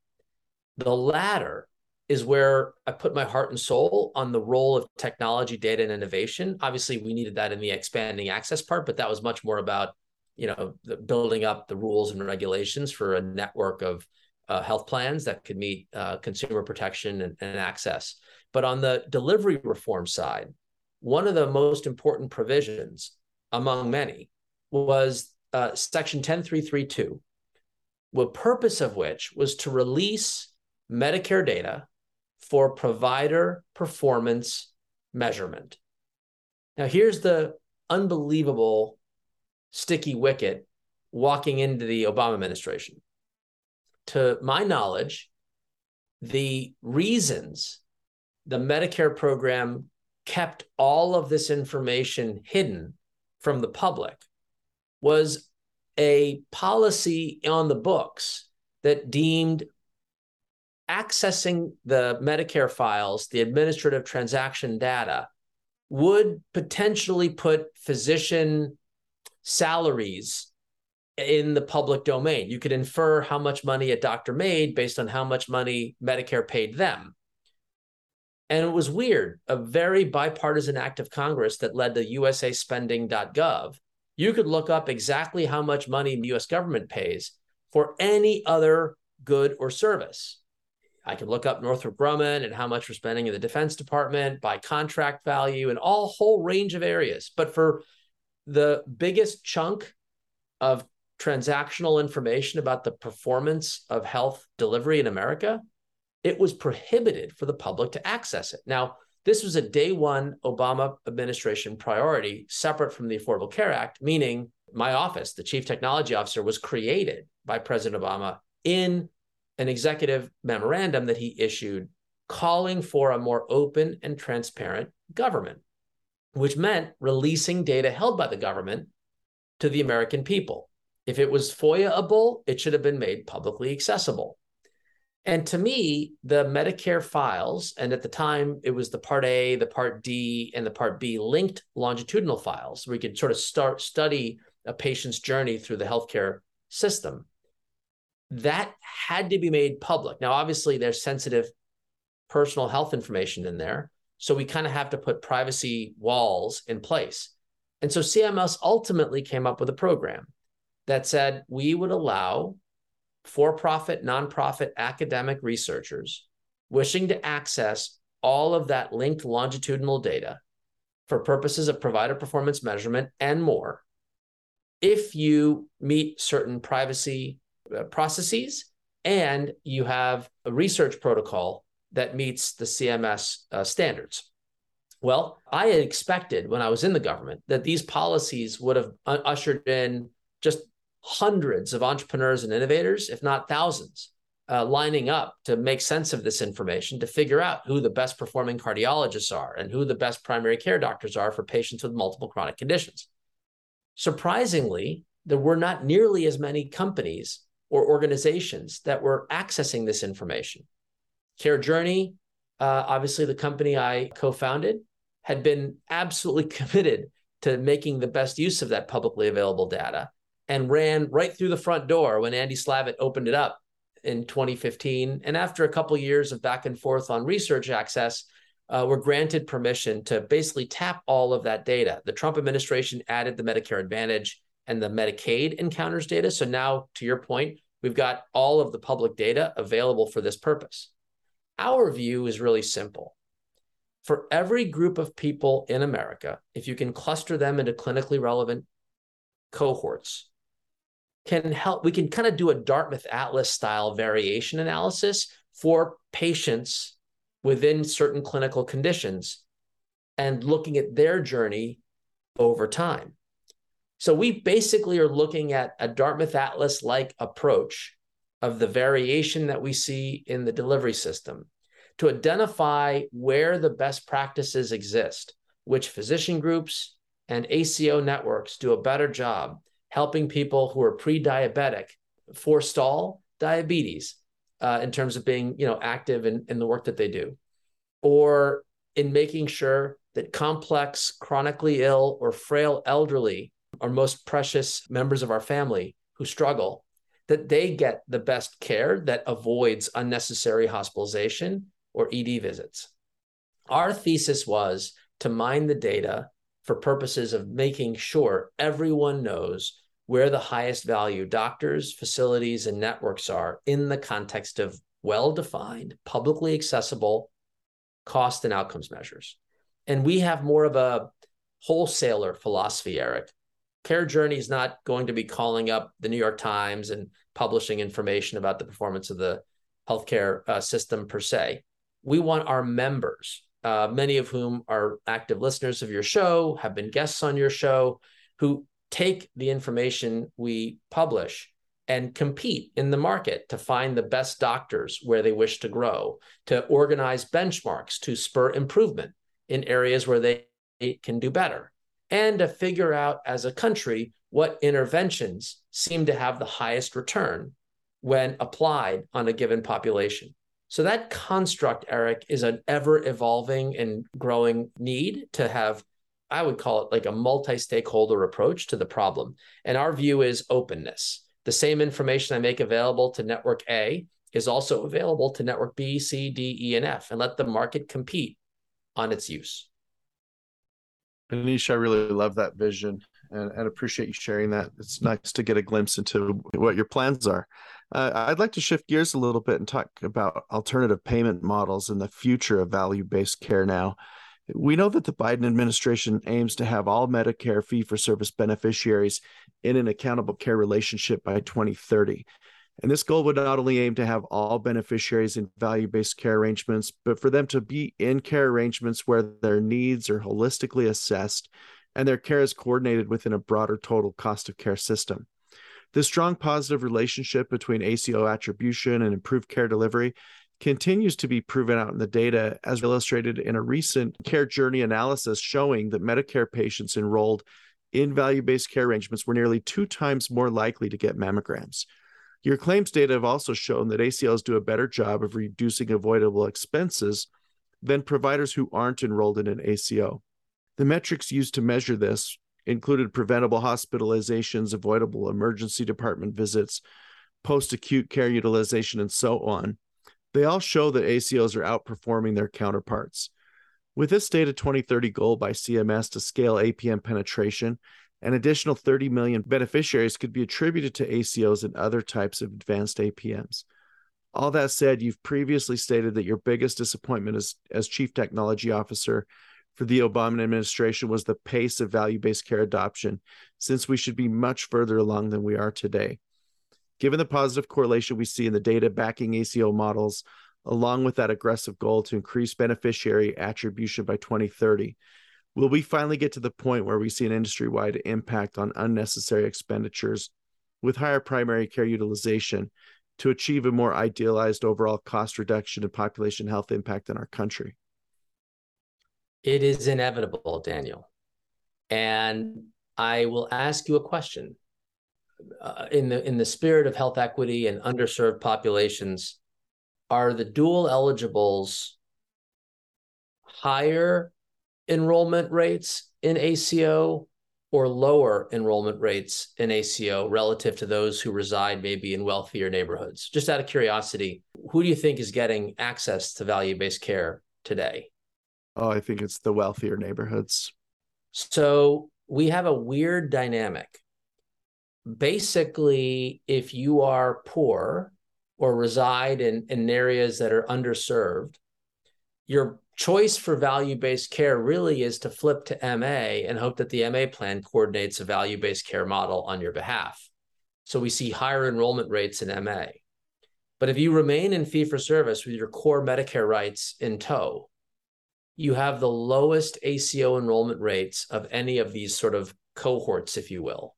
The latter is where I put my heart and soul on the role of technology, data, and innovation. Obviously, we needed that in the expanding access part, but that was much more about you know building up the rules and regulations for a network of uh, health plans that could meet uh, consumer protection and, and access. But on the delivery reform side, one of the most important provisions among many was uh, Section 10332, the purpose of which was to release Medicare data for provider performance measurement. Now, here's the unbelievable sticky wicket walking into the Obama administration. To my knowledge, the reasons the Medicare program kept all of this information hidden from the public was a policy on the books that deemed accessing the Medicare files, the administrative transaction data, would potentially put physician salaries in the public domain. You could infer how much money a doctor made based on how much money Medicare paid them. And it was weird, a very bipartisan act of Congress that led to usaspending.gov. You could look up exactly how much money the US government pays for any other good or service. I can look up Northrop Grumman and how much we're spending in the Defense Department by contract value and all whole range of areas. But for the biggest chunk of transactional information about the performance of health delivery in America, it was prohibited for the public to access it. Now, this was a day one Obama administration priority, separate from the Affordable Care Act, meaning my office, the chief technology officer, was created by President Obama in an executive memorandum that he issued calling for a more open and transparent government, which meant releasing data held by the government to the American people. If it was FOIA-able, it should have been made publicly accessible. And to me, the Medicare files, and at the time it was the Part A, the Part D, and the Part B linked longitudinal files, where you could sort of start study a patient's journey through the healthcare system that had to be made public. Now, obviously, there's sensitive personal health information in there. So we kind of have to put privacy walls in place. And so CMS ultimately came up with a program that said we would allow for profit, nonprofit academic researchers wishing to access all of that linked longitudinal data for purposes of provider performance measurement and more if you meet certain privacy processes and you have a research protocol that meets the CMS uh, standards. Well, I had expected when I was in the government that these policies would have ushered in just hundreds of entrepreneurs and innovators, if not thousands, uh, lining up to make sense of this information to figure out who the best performing cardiologists are and who the best primary care doctors are for patients with multiple chronic conditions. Surprisingly, there were not nearly as many companies or organizations that were accessing this information. CareJourney, uh, obviously the company I co founded, had been absolutely committed to making the best use of that publicly available data and ran right through the front door when Andy Slavitt opened it up in 2015. And after a couple years of back and forth on research access, uh, were granted permission to basically tap all of that data. The Trump administration added the Medicare Advantage and the Medicaid encounters data. So now, to your point, we've got all of the public data available for this purpose. Our view is really simple. For every group of people in America, if you can cluster them into clinically relevant cohorts, can help, we can kind of do a Dartmouth Atlas style variation analysis for patients within certain clinical conditions and looking at their journey over time. So we basically are looking at a Dartmouth Atlas like approach of the variation that we see in the delivery system to identify where the best practices exist, which physician groups and ACO networks do a better job helping people who are pre-diabetic forestall diabetes uh, in terms of being you know active in, in the work that they do or in making sure that complex chronically ill or frail elderly our most precious members of our family who struggle that they get the best care that avoids unnecessary hospitalization or ed visits our thesis was to mine the data for purposes of making sure everyone knows where the highest value doctors, facilities, and networks are in the context of well defined, publicly accessible cost and outcomes measures. And we have more of a wholesaler philosophy, Eric. CareJourney is not going to be calling up the New York Times and publishing information about the performance of the healthcare uh, system per se. We want our members, uh, many of whom are active listeners of your show, have been guests on your show, who take the information we publish and compete in the market to find the best doctors where they wish to grow, to organize benchmarks to spur improvement in areas where they can do better, and to figure out as a country what interventions seem to have the highest return when applied on a given population. So, that construct, Eric, is an ever evolving and growing need to have I would call it like a multi stakeholder approach to the problem. And our view is openness. The same information I make available to network A is also available to network B, C, D, E, and F, and let the market compete on its use. Aneesh, I really love that vision and, and appreciate you sharing that. It's nice to get a glimpse into what your plans are. Uh, I'd like to shift gears a little bit and talk about alternative payment models and the future of value based care now. We know that the Biden administration aims to have all Medicare fee for service beneficiaries in an accountable care relationship by 2030. And this goal would not only aim to have all beneficiaries in value based care arrangements, but for them to be in care arrangements where their needs are holistically assessed and their care is coordinated within a broader total cost of care system. This strong positive relationship between ACO attribution and improved care delivery continues to be proven out in the data, as illustrated in a recent CareJourney analysis showing that Medicare patients enrolled in value based care arrangements were nearly two times more likely to get mammograms. Your claims data have also shown that ACOs do a better job of reducing avoidable expenses than providers who aren't enrolled in an ACO. The metrics used to measure this included preventable hospitalizations, avoidable emergency department visits, post acute care utilization, and so on they all show that ACOs are outperforming their counterparts. With this stated 2030 goal by CMS to scale APM penetration, an additional 30 million beneficiaries could be attributed to ACOs and other types of advanced APMs. All that said, you've previously stated that your biggest disappointment as, as Chief Technology Officer for the Obama administration was the pace of value based care adoption, since we should be much further along than we are today. Given the positive correlation we see in the data backing ACO models, along with that aggressive goal to increase beneficiary attribution by 2030, will we finally get to the point where we see an industry wide impact on unnecessary expenditures with higher primary care utilization to achieve a more idealized overall cost reduction and population health impact in our country? It is inevitable, Daniel. And I will ask you a question. Uh, in the in the spirit of health equity and underserved populations, are the dual eligibles higher enrollment rates in ACO or lower enrollment rates in ACO relative to those who reside maybe in wealthier neighborhoods? Just out of curiosity, who do you think is getting access to value based care today? Oh, I think it's the wealthier neighborhoods. So we have a weird dynamic. Basically, if you are poor or reside in, in areas that are underserved, your choice for value based care really is to flip to MA and hope that the MA plan coordinates a value based care model on your behalf. So we see higher enrollment rates in MA. But if you remain in fee for service with your core Medicare rights in tow, you have the lowest ACO enrollment rates of any of these sort of cohorts, if you will.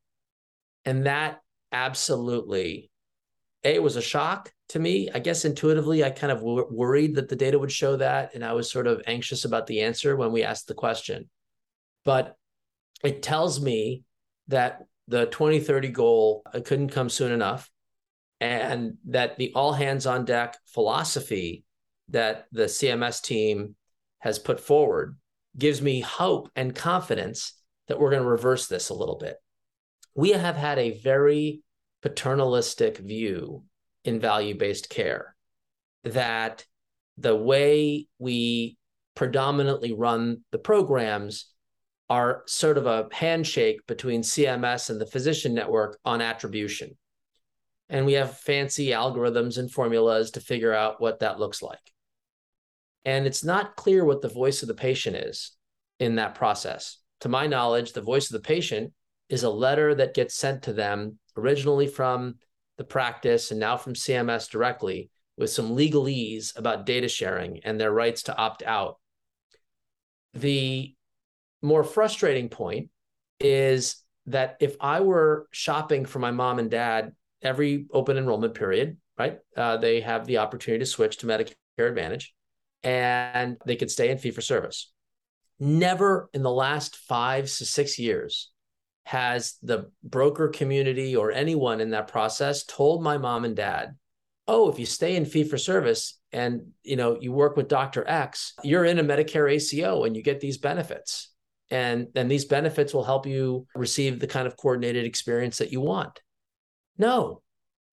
And that absolutely, A, was a shock to me. I guess intuitively, I kind of w- worried that the data would show that. And I was sort of anxious about the answer when we asked the question. But it tells me that the 2030 goal uh, couldn't come soon enough and that the all hands on deck philosophy that the CMS team has put forward gives me hope and confidence that we're going to reverse this a little bit. We have had a very paternalistic view in value based care that the way we predominantly run the programs are sort of a handshake between CMS and the physician network on attribution. And we have fancy algorithms and formulas to figure out what that looks like. And it's not clear what the voice of the patient is in that process. To my knowledge, the voice of the patient is a letter that gets sent to them originally from the practice and now from CMS directly with some legalese about data sharing and their rights to opt out. The more frustrating point is that if I were shopping for my mom and dad every open enrollment period, right, uh, they have the opportunity to switch to Medicare Advantage and they could stay in fee for service. Never in the last five to six years has the broker community or anyone in that process told my mom and dad, "Oh, if you stay in fee for service and you know you work with Dr. X, you're in a Medicare ACO and you get these benefits." And then these benefits will help you receive the kind of coordinated experience that you want. No,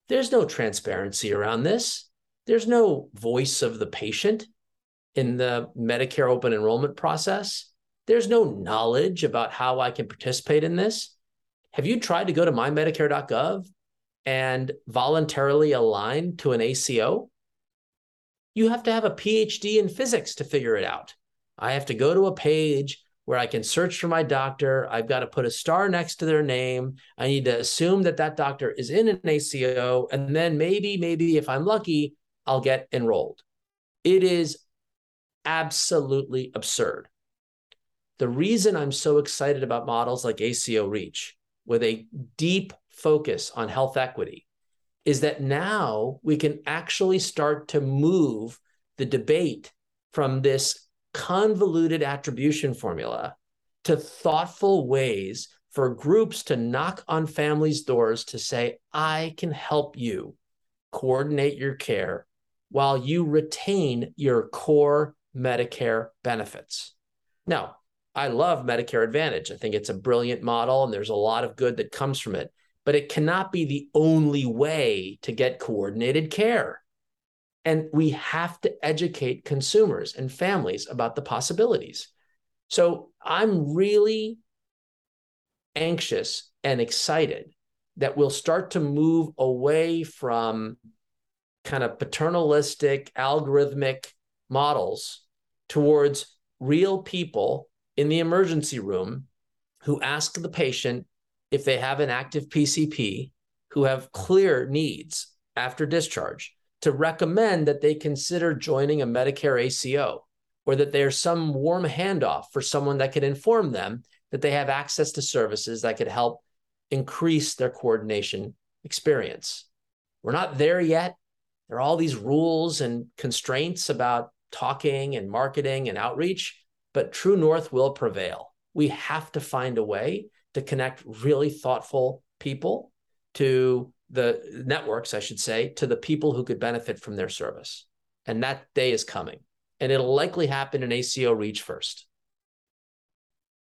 there's no transparency around this. There's no voice of the patient in the Medicare open enrollment process. There's no knowledge about how I can participate in this. Have you tried to go to mymedicare.gov and voluntarily align to an ACO? You have to have a PhD in physics to figure it out. I have to go to a page where I can search for my doctor. I've got to put a star next to their name. I need to assume that that doctor is in an ACO. And then maybe, maybe if I'm lucky, I'll get enrolled. It is absolutely absurd. The reason I'm so excited about models like ACO Reach with a deep focus on health equity is that now we can actually start to move the debate from this convoluted attribution formula to thoughtful ways for groups to knock on families' doors to say, I can help you coordinate your care while you retain your core Medicare benefits. Now, I love Medicare Advantage. I think it's a brilliant model and there's a lot of good that comes from it, but it cannot be the only way to get coordinated care. And we have to educate consumers and families about the possibilities. So I'm really anxious and excited that we'll start to move away from kind of paternalistic, algorithmic models towards real people in the emergency room who ask the patient if they have an active PCP, who have clear needs after discharge, to recommend that they consider joining a Medicare ACO or that there's some warm handoff for someone that could inform them that they have access to services that could help increase their coordination experience. We're not there yet. There are all these rules and constraints about talking and marketing and outreach, but True North will prevail. We have to find a way to connect really thoughtful people to the networks, I should say, to the people who could benefit from their service. And that day is coming. And it'll likely happen in ACO Reach first.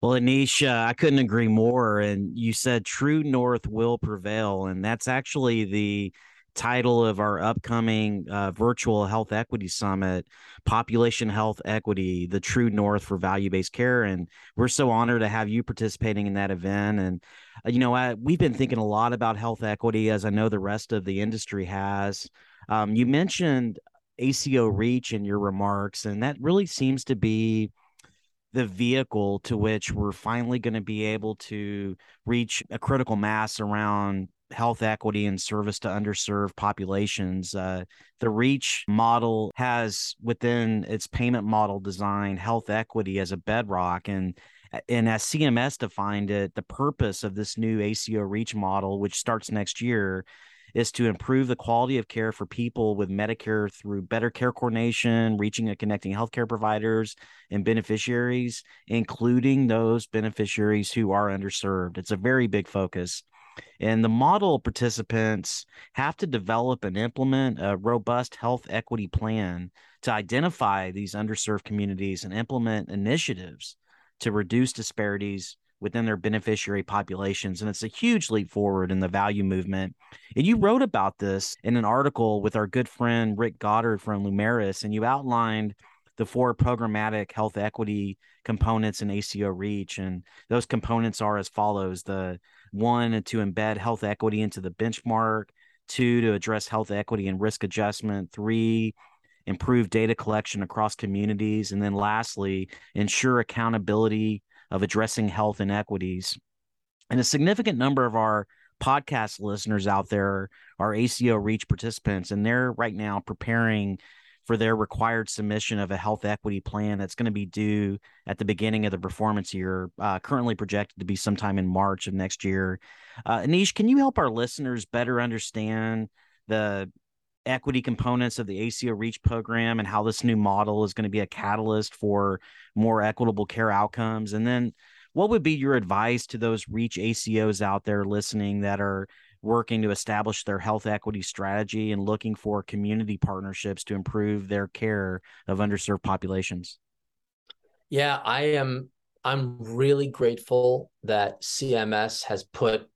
Well, Aneesh, uh, I couldn't agree more. And you said True North will prevail. And that's actually the title of our upcoming uh, virtual health equity summit population health equity the true north for value-based care. And we're so honored to have you participating in that event. And uh, you know I, we've been thinking a lot about health equity as i know the rest of the industry has. Um, you mentioned aco reach in your remarks and that really seems to be the vehicle to which we're finally going to be able to reach a critical mass around health equity and service to underserved populations. Uh, the REACH model has within its payment model design health equity as a bedrock. And, and as CMS defined it, the purpose of this new ACO REACH model, which starts next year, is to improve the quality of care for people with Medicare through better care coordination, reaching and connecting healthcare providers and beneficiaries, including those beneficiaries who are underserved. It's a very big focus. And the model participants have to develop and implement a robust health equity plan to identify these underserved communities and implement initiatives to reduce disparities within their beneficiary populations. And it's a huge leap forward in the value movement. And you wrote about this in an article with our good friend Rick Goddard from Lumeris, and you outlined the four programmatic health equity components in ACO Reach. And those components are as follows. The one to embed health equity into the benchmark. Two to address health equity and risk adjustment. Three improve data collection across communities. And then lastly ensure accountability of addressing health inequities. And a significant number of our podcast listeners out there are ACO Reach participants, and they're right now preparing for their required submission of a health equity plan that's going to be due at the beginning of the performance year, uh, currently projected to be sometime in March of next year. Uh, Aneesh, can you help our listeners better understand the equity components of the ACO Reach program and how this new model is going to be a catalyst for more equitable care outcomes? And then what would be your advice to those Reach ACOs out there listening that are working to establish their health equity strategy and looking for community partnerships to improve their care of underserved populations? Yeah, I am I'm really grateful that CMS has put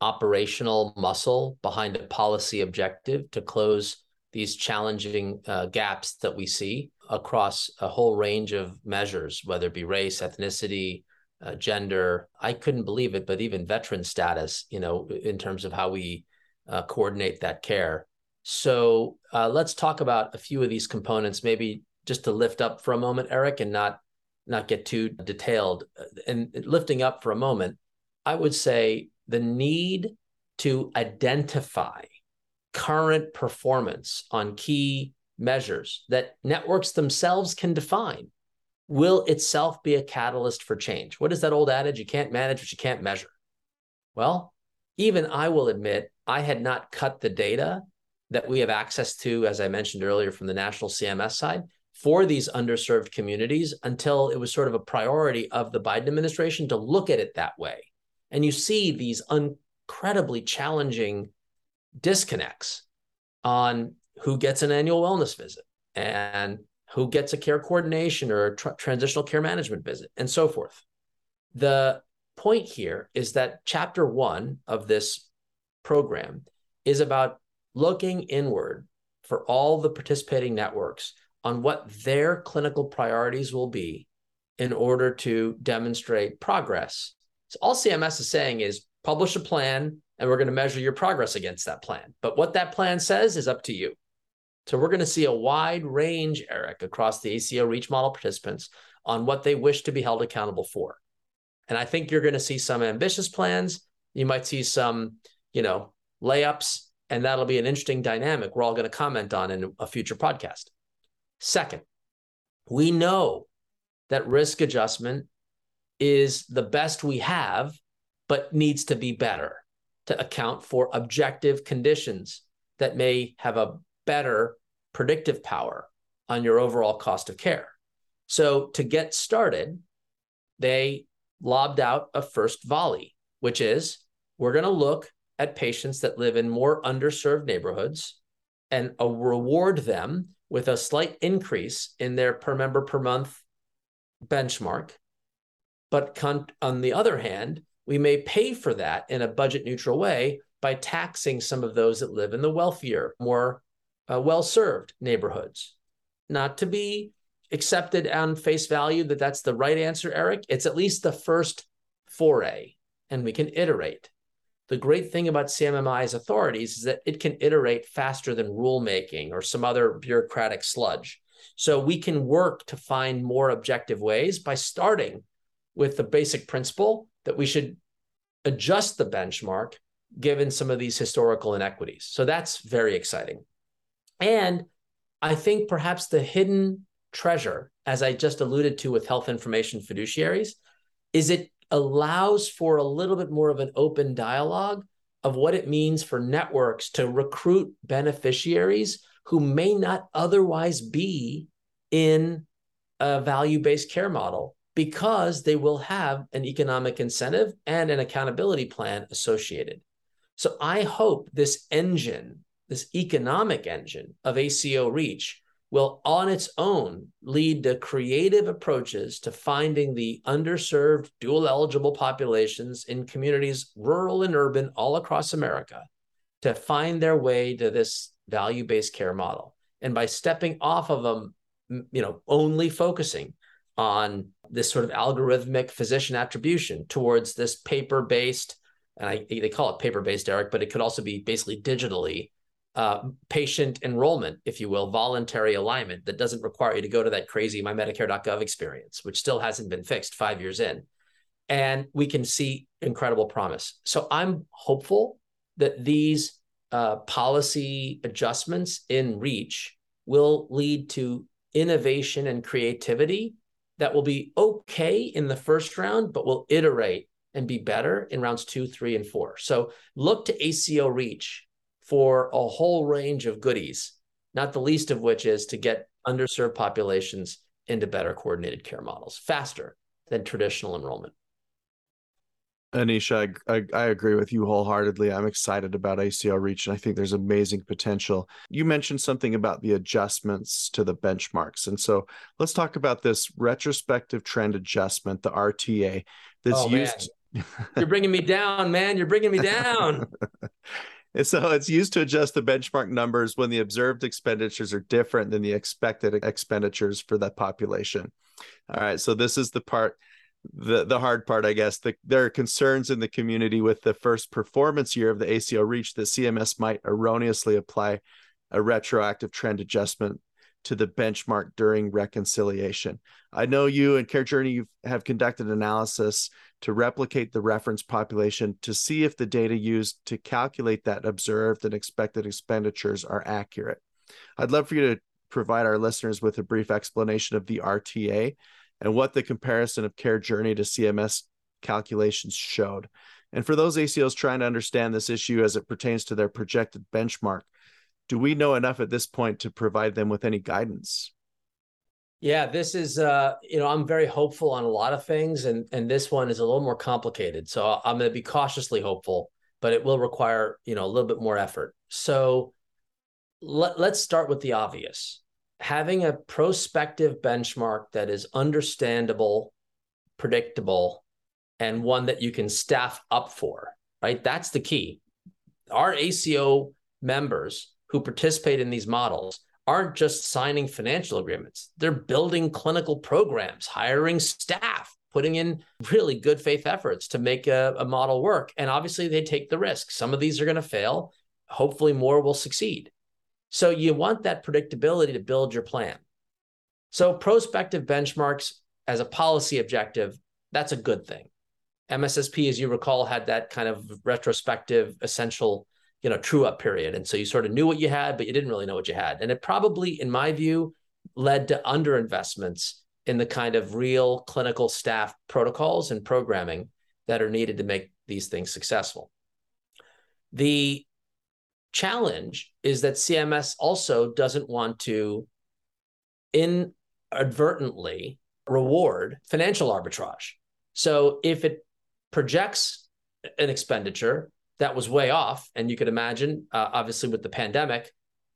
operational muscle behind a policy objective to close these challenging uh, gaps that we see across a whole range of measures, whether it be race, ethnicity, uh, gender. I couldn't believe it, but even veteran status, you know, in terms of how we uh, coordinate that care. So uh, let's talk about a few of these components, maybe just to lift up for a moment, Eric, and not not get too detailed. Uh, and lifting up for a moment, I would say the need to identify current performance on key measures that networks themselves can define will itself be a catalyst for change. What is that old adage? You can't manage what you can't measure. Well, even I will admit I had not cut the data that we have access to, as I mentioned earlier, from the national CMS side for these underserved communities until it was sort of a priority of the Biden administration to look at it that way. And you see these incredibly challenging disconnects on who gets an annual wellness visit and who gets a care coordination or a transitional care management visit, and so forth. The point here is that chapter one of this program is about looking inward for all the participating networks on what their clinical priorities will be in order to demonstrate progress. So all CMS is saying is publish a plan and we're going to measure your progress against that plan. But what that plan says is up to you. So we're going to see a wide range, Eric, across the ACO REACH model participants on what they wish to be held accountable for. And I think you're going to see some ambitious plans. You might see some, you know, layups, and that'll be an interesting dynamic we're all going to comment on in a future podcast. Second, we know that risk adjustment is the best we have, but needs to be better to account for objective conditions that may have a better predictive power on your overall cost of care. So, to get started, they lobbed out a first volley, which is we're going to look at patients that live in more underserved neighborhoods and uh, reward them with a slight increase in their per member per month benchmark. But con- on the other hand, we may pay for that in a budget neutral way by taxing some of those that live in the wealthier, more uh, well served neighborhoods. Not to be accepted on face value that that's the right answer, Eric. It's at least the first foray, and we can iterate. The great thing about CMMI's authorities is that it can iterate faster than rulemaking or some other bureaucratic sludge. So we can work to find more objective ways by starting with the basic principle that we should adjust the benchmark given some of these historical inequities. So that's very exciting. And I think perhaps the hidden treasure, as I just alluded to with health information fiduciaries, is it allows for a little bit more of an open dialogue of what it means for networks to recruit beneficiaries who may not otherwise be in a value based care model because they will have an economic incentive and an accountability plan associated. So I hope this engine, this economic engine of ACO Reach, will on its own lead to creative approaches to finding the underserved dual eligible populations in communities rural and urban all across America to find their way to this value-based care model. And by stepping off of them you know only focusing on this sort of algorithmic physician attribution towards this paper-based and I, they call it paper-based Eric but it could also be basically digitally uh, patient enrollment, if you will, voluntary alignment that doesn't require you to go to that crazy mymedicare.gov experience, which still hasn't been fixed five years in. And we can see incredible promise. So I'm hopeful that these uh, policy adjustments in REACH will lead to innovation and creativity that will be okay in the first round, but will iterate and be better in rounds two, three, and four. So look to ACO REACH for a whole range of goodies, not the least of which is to get underserved populations into better coordinated care models faster than traditional enrollment. Anisha, I, I, I, agree with you wholeheartedly. I'm excited about ACO Reach, and I think there's amazing potential. You mentioned something about the adjustments to the benchmarks. And so let's talk about this retrospective trend adjustment, the RTA, that's oh, used. You're bringing me down, man. You're bringing me down. And so it's used to adjust the benchmark numbers when the observed expenditures are different than the expected expenditures for that population. All right. So this is the part, the, the hard part, I guess. The, there are concerns in the community with the first performance year of the ACO REACH that CMS might erroneously apply a retroactive trend adjustment to the benchmark during reconciliation. I know you and CareJourney have conducted analysis to replicate the reference population to see if the data used to calculate that observed and expected expenditures are accurate. I'd love for you to provide our listeners with a brief explanation of the RTA and what the comparison of CareJourney to CMS calculations showed. And for those ACOs trying to understand this issue as it pertains to their projected benchmark, do we know enough at this point to provide them with any guidance? Yeah, this is uh, you know, I'm very hopeful on a lot of things and and this one is a little more complicated. So I'm going to be cautiously hopeful, but it will require, you know, a little bit more effort. So let, let's start with the obvious. Having a prospective benchmark that is understandable, predictable, and one that you can staff up for, right? That's the key. Our ACO members who participate in these models aren't just signing financial agreements, they're building clinical programs, hiring staff, putting in really good faith efforts to make a, a model work. And obviously, they take the risk. Some of these are going to fail. Hopefully, more will succeed. So, you want that predictability to build your plan. So, prospective benchmarks as a policy objective, that's a good thing. MSSP, as you recall, had that kind of retrospective, essential, you know, true up period. And so you sort of knew what you had, but you didn't really know what you had. And it probably, in my view, led to underinvestments in the kind of real clinical staff protocols and programming that are needed to make these things successful. The challenge is that CMS also doesn't want to inadvertently reward financial arbitrage. So if it projects an expenditure that was way off. And you could imagine, uh, obviously, with the pandemic,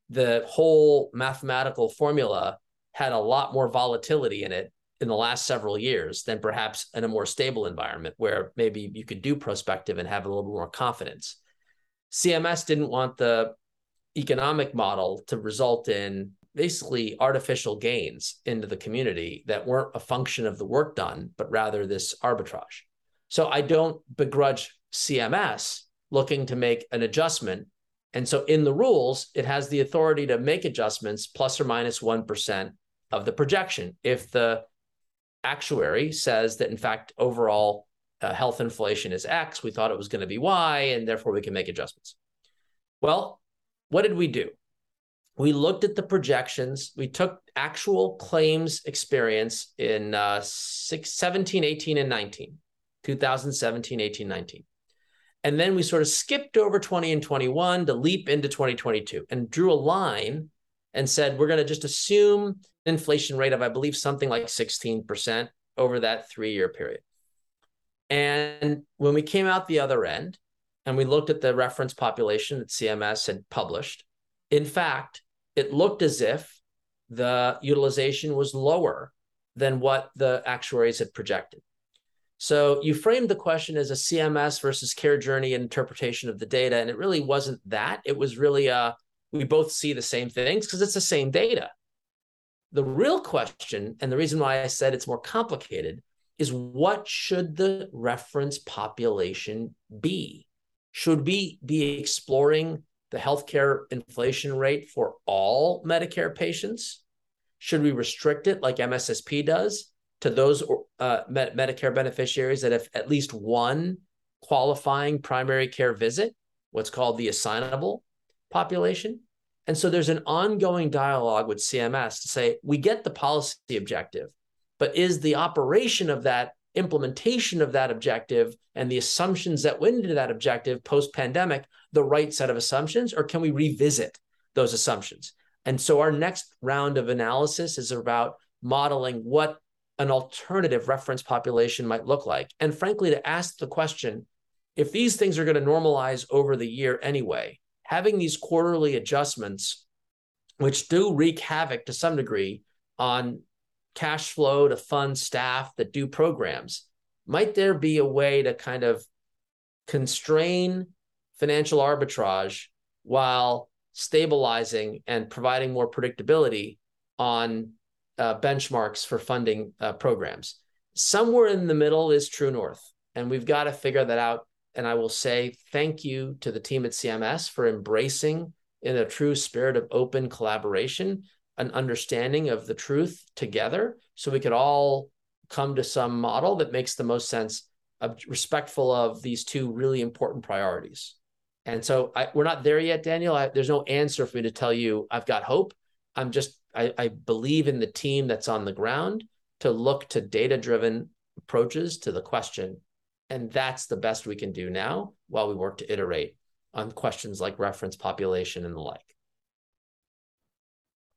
the whole mathematical formula had a lot more volatility in it in the last several years than perhaps in a more stable environment where maybe you could do prospective and have a little bit more confidence. CMS didn't want the economic model to result in basically artificial gains into the community that weren't a function of the work done, but rather this arbitrage. So I don't begrudge CMS looking to make an adjustment. And so in the rules, it has the authority to make adjustments plus or minus 1 of the projection. If the actuary says that, in fact, overall uh, health inflation is X, we thought it was going to be Y, and therefore we can make adjustments. Well, what did we do? We looked at the projections. We took actual claims experience in uh, six, 17, 18, and 19 2017, 18, 19. And then we sort of skipped over 20 and 21 to leap into 2022 and drew a line and said, we're going to just assume an inflation rate of, I believe, something like 16% over that three year period. And when we came out the other end and we looked at the reference population that CMS had published, in fact, it looked as if the utilization was lower than what the actuaries had projected. So you framed the question as a CMS versus CareJourney interpretation of the data, and it really wasn't that. It was really uh, we both see the same things because it's the same data. The real question, and the reason why I said it's more complicated, is what should the reference population be? Should we be exploring the healthcare inflation rate for all Medicare patients? Should we restrict it like MSSP does? To those uh, Medicare beneficiaries that have at least one qualifying primary care visit, what's called the assignable population. And so there's an ongoing dialogue with CMS to say, we get the policy objective, but is the operation of that implementation of that objective and the assumptions that went into that objective post pandemic the right set of assumptions, or can we revisit those assumptions? And so our next round of analysis is about modeling what an alternative reference population might look like. And frankly, to ask the question if these things are going to normalize over the year anyway, having these quarterly adjustments, which do wreak havoc to some degree on cash flow to fund staff that do programs, might there be a way to kind of constrain financial arbitrage while stabilizing and providing more predictability on uh, benchmarks for funding uh, programs. Somewhere in the middle is true north, and we've got to figure that out. And I will say thank you to the team at CMS for embracing, in a true spirit of open collaboration, an understanding of the truth together, so we could all come to some model that makes the most sense, of, respectful of these two really important priorities. And so I, we're not there yet, Daniel. I, there's no answer for me to tell you I've got hope. I'm just I, I believe in the team that's on the ground to look to data driven approaches to the question. And that's the best we can do now while we work to iterate on questions like reference population and the like.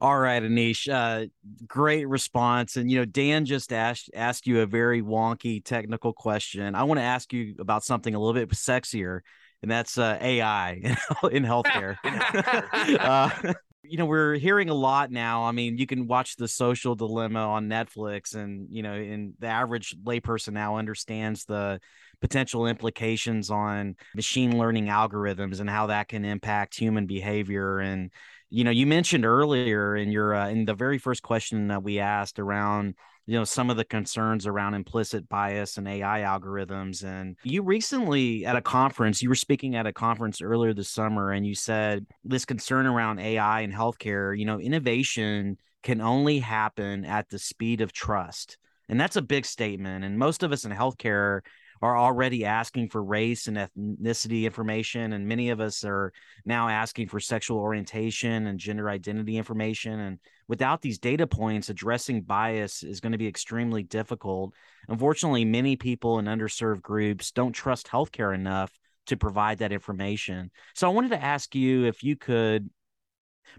All right, Aneesh, uh, great response. And you know, Dan just asked asked you a very wonky technical question. I want to ask you about something a little bit sexier, and that's uh, AI in healthcare. uh, you know we're hearing a lot now i mean you can watch the social dilemma on netflix and you know and the average layperson now understands the potential implications on machine learning algorithms and how that can impact human behavior. And you know you mentioned earlier in your uh, in the very first question that we asked around you know some of the concerns around implicit bias and AI algorithms. And you recently at a conference, you were speaking at a conference earlier this summer, and you said this concern around AI and healthcare. You know, innovation can only happen at the speed of trust, and that's a big statement. And most of us in healthcare are already asking for race and ethnicity information and many of us are now asking for sexual orientation and gender identity information and without these data points addressing bias is going to be extremely difficult. Unfortunately many people in underserved groups don't trust healthcare enough to provide that information. So i wanted to ask you if you could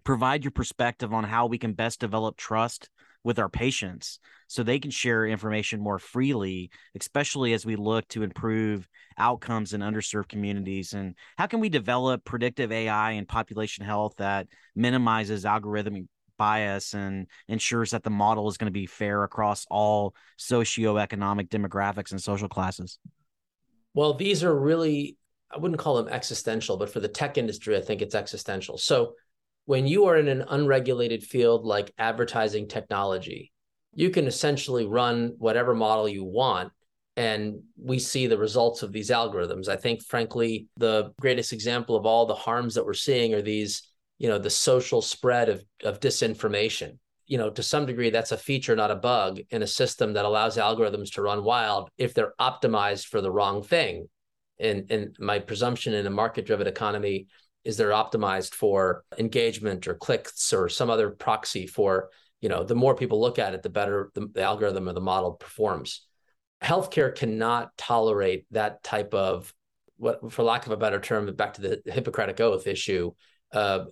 provide your perspective on how we can best develop trust with our patients so they can share information more freely, especially as we look to improve outcomes in underserved communities? And how can we develop predictive AI and population health that minimizes algorithmic bias and ensures that the model is going to be fair across all socioeconomic demographics and social classes? Well, these are really, I wouldn't call them existential, but for the tech industry, I think it's existential. So when you are in an unregulated field like advertising technology, you can essentially run whatever model you want and we see the results of these algorithms. I think frankly the greatest example of all the harms that we're seeing are these you know the social spread of of disinformation. You know to some degree that's a feature not a bug in a system that allows algorithms to run wild if they're optimized for the wrong thing. And and my presumption in a market driven economy is they're optimized for engagement or clicks or some other proxy for you know the more people look at it the better the, the algorithm or the model performs. Healthcare cannot tolerate that type of what for lack of a better term back to the hippocratic oath issue uh,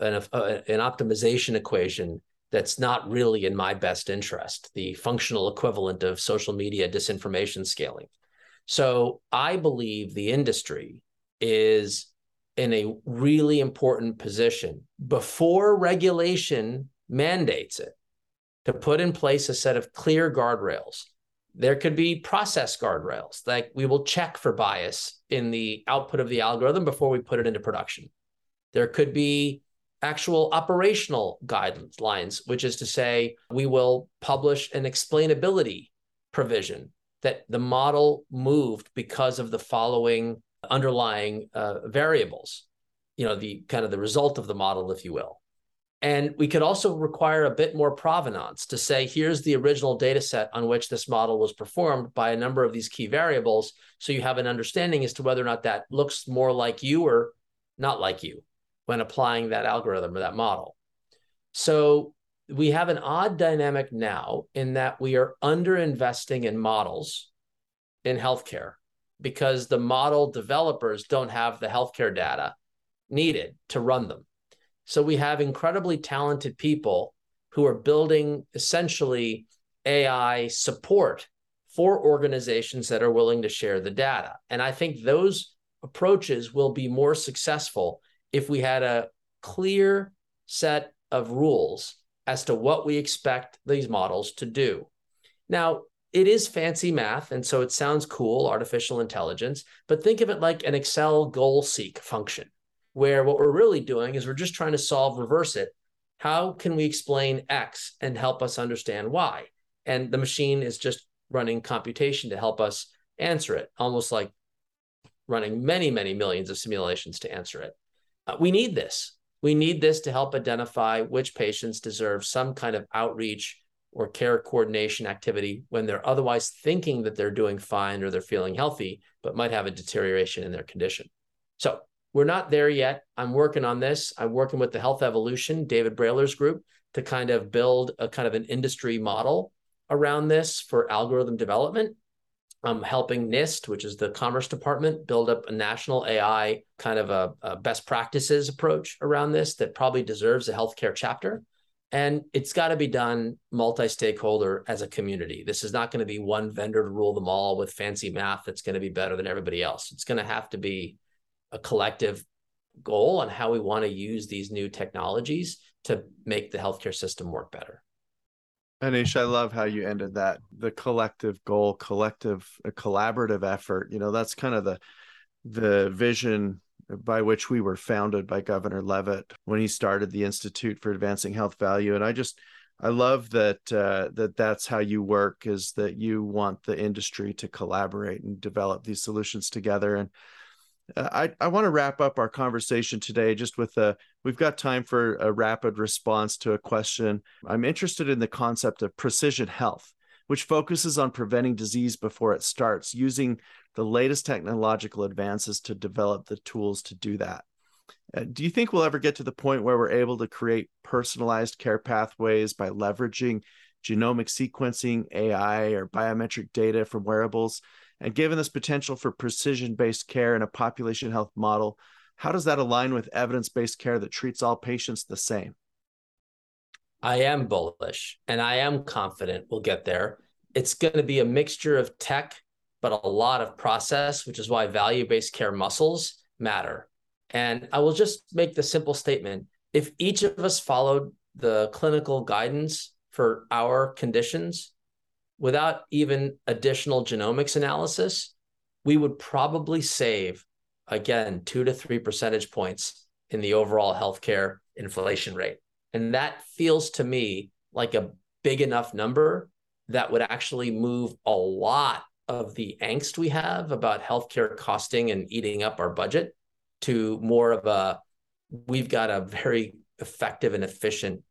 an, an optimization equation that's not really in my best interest the functional equivalent of social media disinformation scaling. So i believe the industry is in a really important position before regulation mandates it to put in place a set of clear guardrails. There could be process guardrails, like we will check for bias in the output of the algorithm before we put it into production. There could be actual operational guidelines, which is to say, we will publish an explainability provision that the model moved because of the following underlying uh, variables, you know, the kind of the result of the model, if you will. And we could also require a bit more provenance to say, here's the original data set on which this model was performed by a number of these key variables. So you have an understanding as to whether or not that looks more like you or not like you when applying that algorithm or that model. So we have an odd dynamic now in that we are under investing in models in healthcare because the model developers don't have the healthcare data needed to run them. So we have incredibly talented people who are building essentially AI support for organizations that are willing to share the data. And I think those approaches will be more successful if we had a clear set of rules as to what we expect these models to do. Now, it is fancy math, and so it sounds cool, artificial intelligence, but think of it like an Excel goal seek function, where what we're really doing is we're just trying to solve reverse it. How can we explain X and help us understand Y? And the machine is just running computation to help us answer it, almost like running many, many millions of simulations to answer it. Uh, we need this. We need this to help identify which patients deserve some kind of outreach or care coordination activity when they're otherwise thinking that they're doing fine or they're feeling healthy, but might have a deterioration in their condition. So we're not there yet. I'm working on this. I'm working with the Health Evolution, David Brailer's group, to kind of build a kind of an industry model around this for algorithm development. I'm helping NIST, which is the Commerce Department, build up a national AI kind of a, a best practices approach around this that probably deserves a healthcare chapter. And it's got to be done multi stakeholder as a community. This is not going to be one vendor to rule them all with fancy math that's going to be better than everybody else. It's going to have to be a collective goal on how we want to use these new technologies to make the healthcare system work better. Aneesh, I love how you ended that. The collective goal, collective, a collaborative effort. You know, that's kind of the the vision by which we were founded by Governor Leavitt when he started the Institute for Advancing Health Value. And I just I love that uh, that that's how you work is that you want the industry to collaborate and develop these solutions together. And uh, I I want to wrap up our conversation today just with a we've got time for a rapid response to a question. I'm interested in the concept of precision health, which focuses on preventing disease before it starts, using the latest technological advances to develop the tools to do that. Uh, do you think we'll ever get to the point where we're able to create personalized care pathways by leveraging genomic sequencing, AI, or biometric data from wearables? And given this potential for precision based care in a population health model, how does that align with evidence based care that treats all patients the same? I am bullish and I am confident we'll get there. It's going to be a mixture of tech, but a lot of process, which is why value based care muscles matter. And I will just make the simple statement if each of us followed the clinical guidance for our conditions without even additional genomics analysis, we would probably save, again, two to three percentage points in the overall healthcare inflation rate. And that feels to me like a big enough number that would actually move a lot of the angst we have about healthcare costing and eating up our budget to more of a we've got a very effective and efficient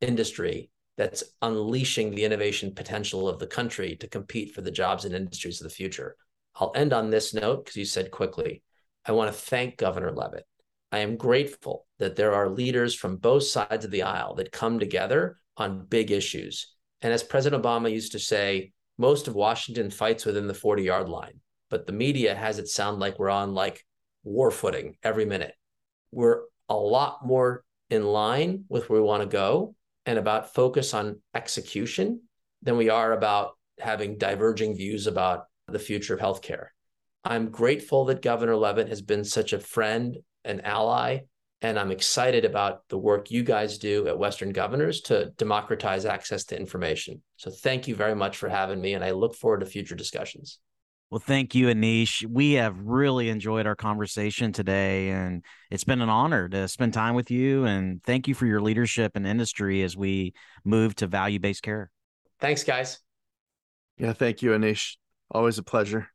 industry that's unleashing the innovation potential of the country to compete for the jobs and industries of the future. I'll end on this note because you said quickly. I want to thank Governor Leavitt. I am grateful that there are leaders from both sides of the aisle that come together on big issues. And as President Obama used to say, most of Washington fights within the 40 yard line, but the media has it sound like we're on like war footing every minute. We're a lot more in line with where we want to go and about focus on execution than we are about having diverging views about the future of healthcare. I'm grateful that Governor Leavitt has been such a friend and ally, and I'm excited about the work you guys do at Western Governors to democratize access to information. So thank you very much for having me, and I look forward to future discussions. Well, thank you, Aneesh. We have really enjoyed our conversation today, and it's been an honor to spend time with you. And thank you for your leadership in industry as we move to value based care. Thanks, guys. Yeah, thank you, Aneesh. Always a pleasure.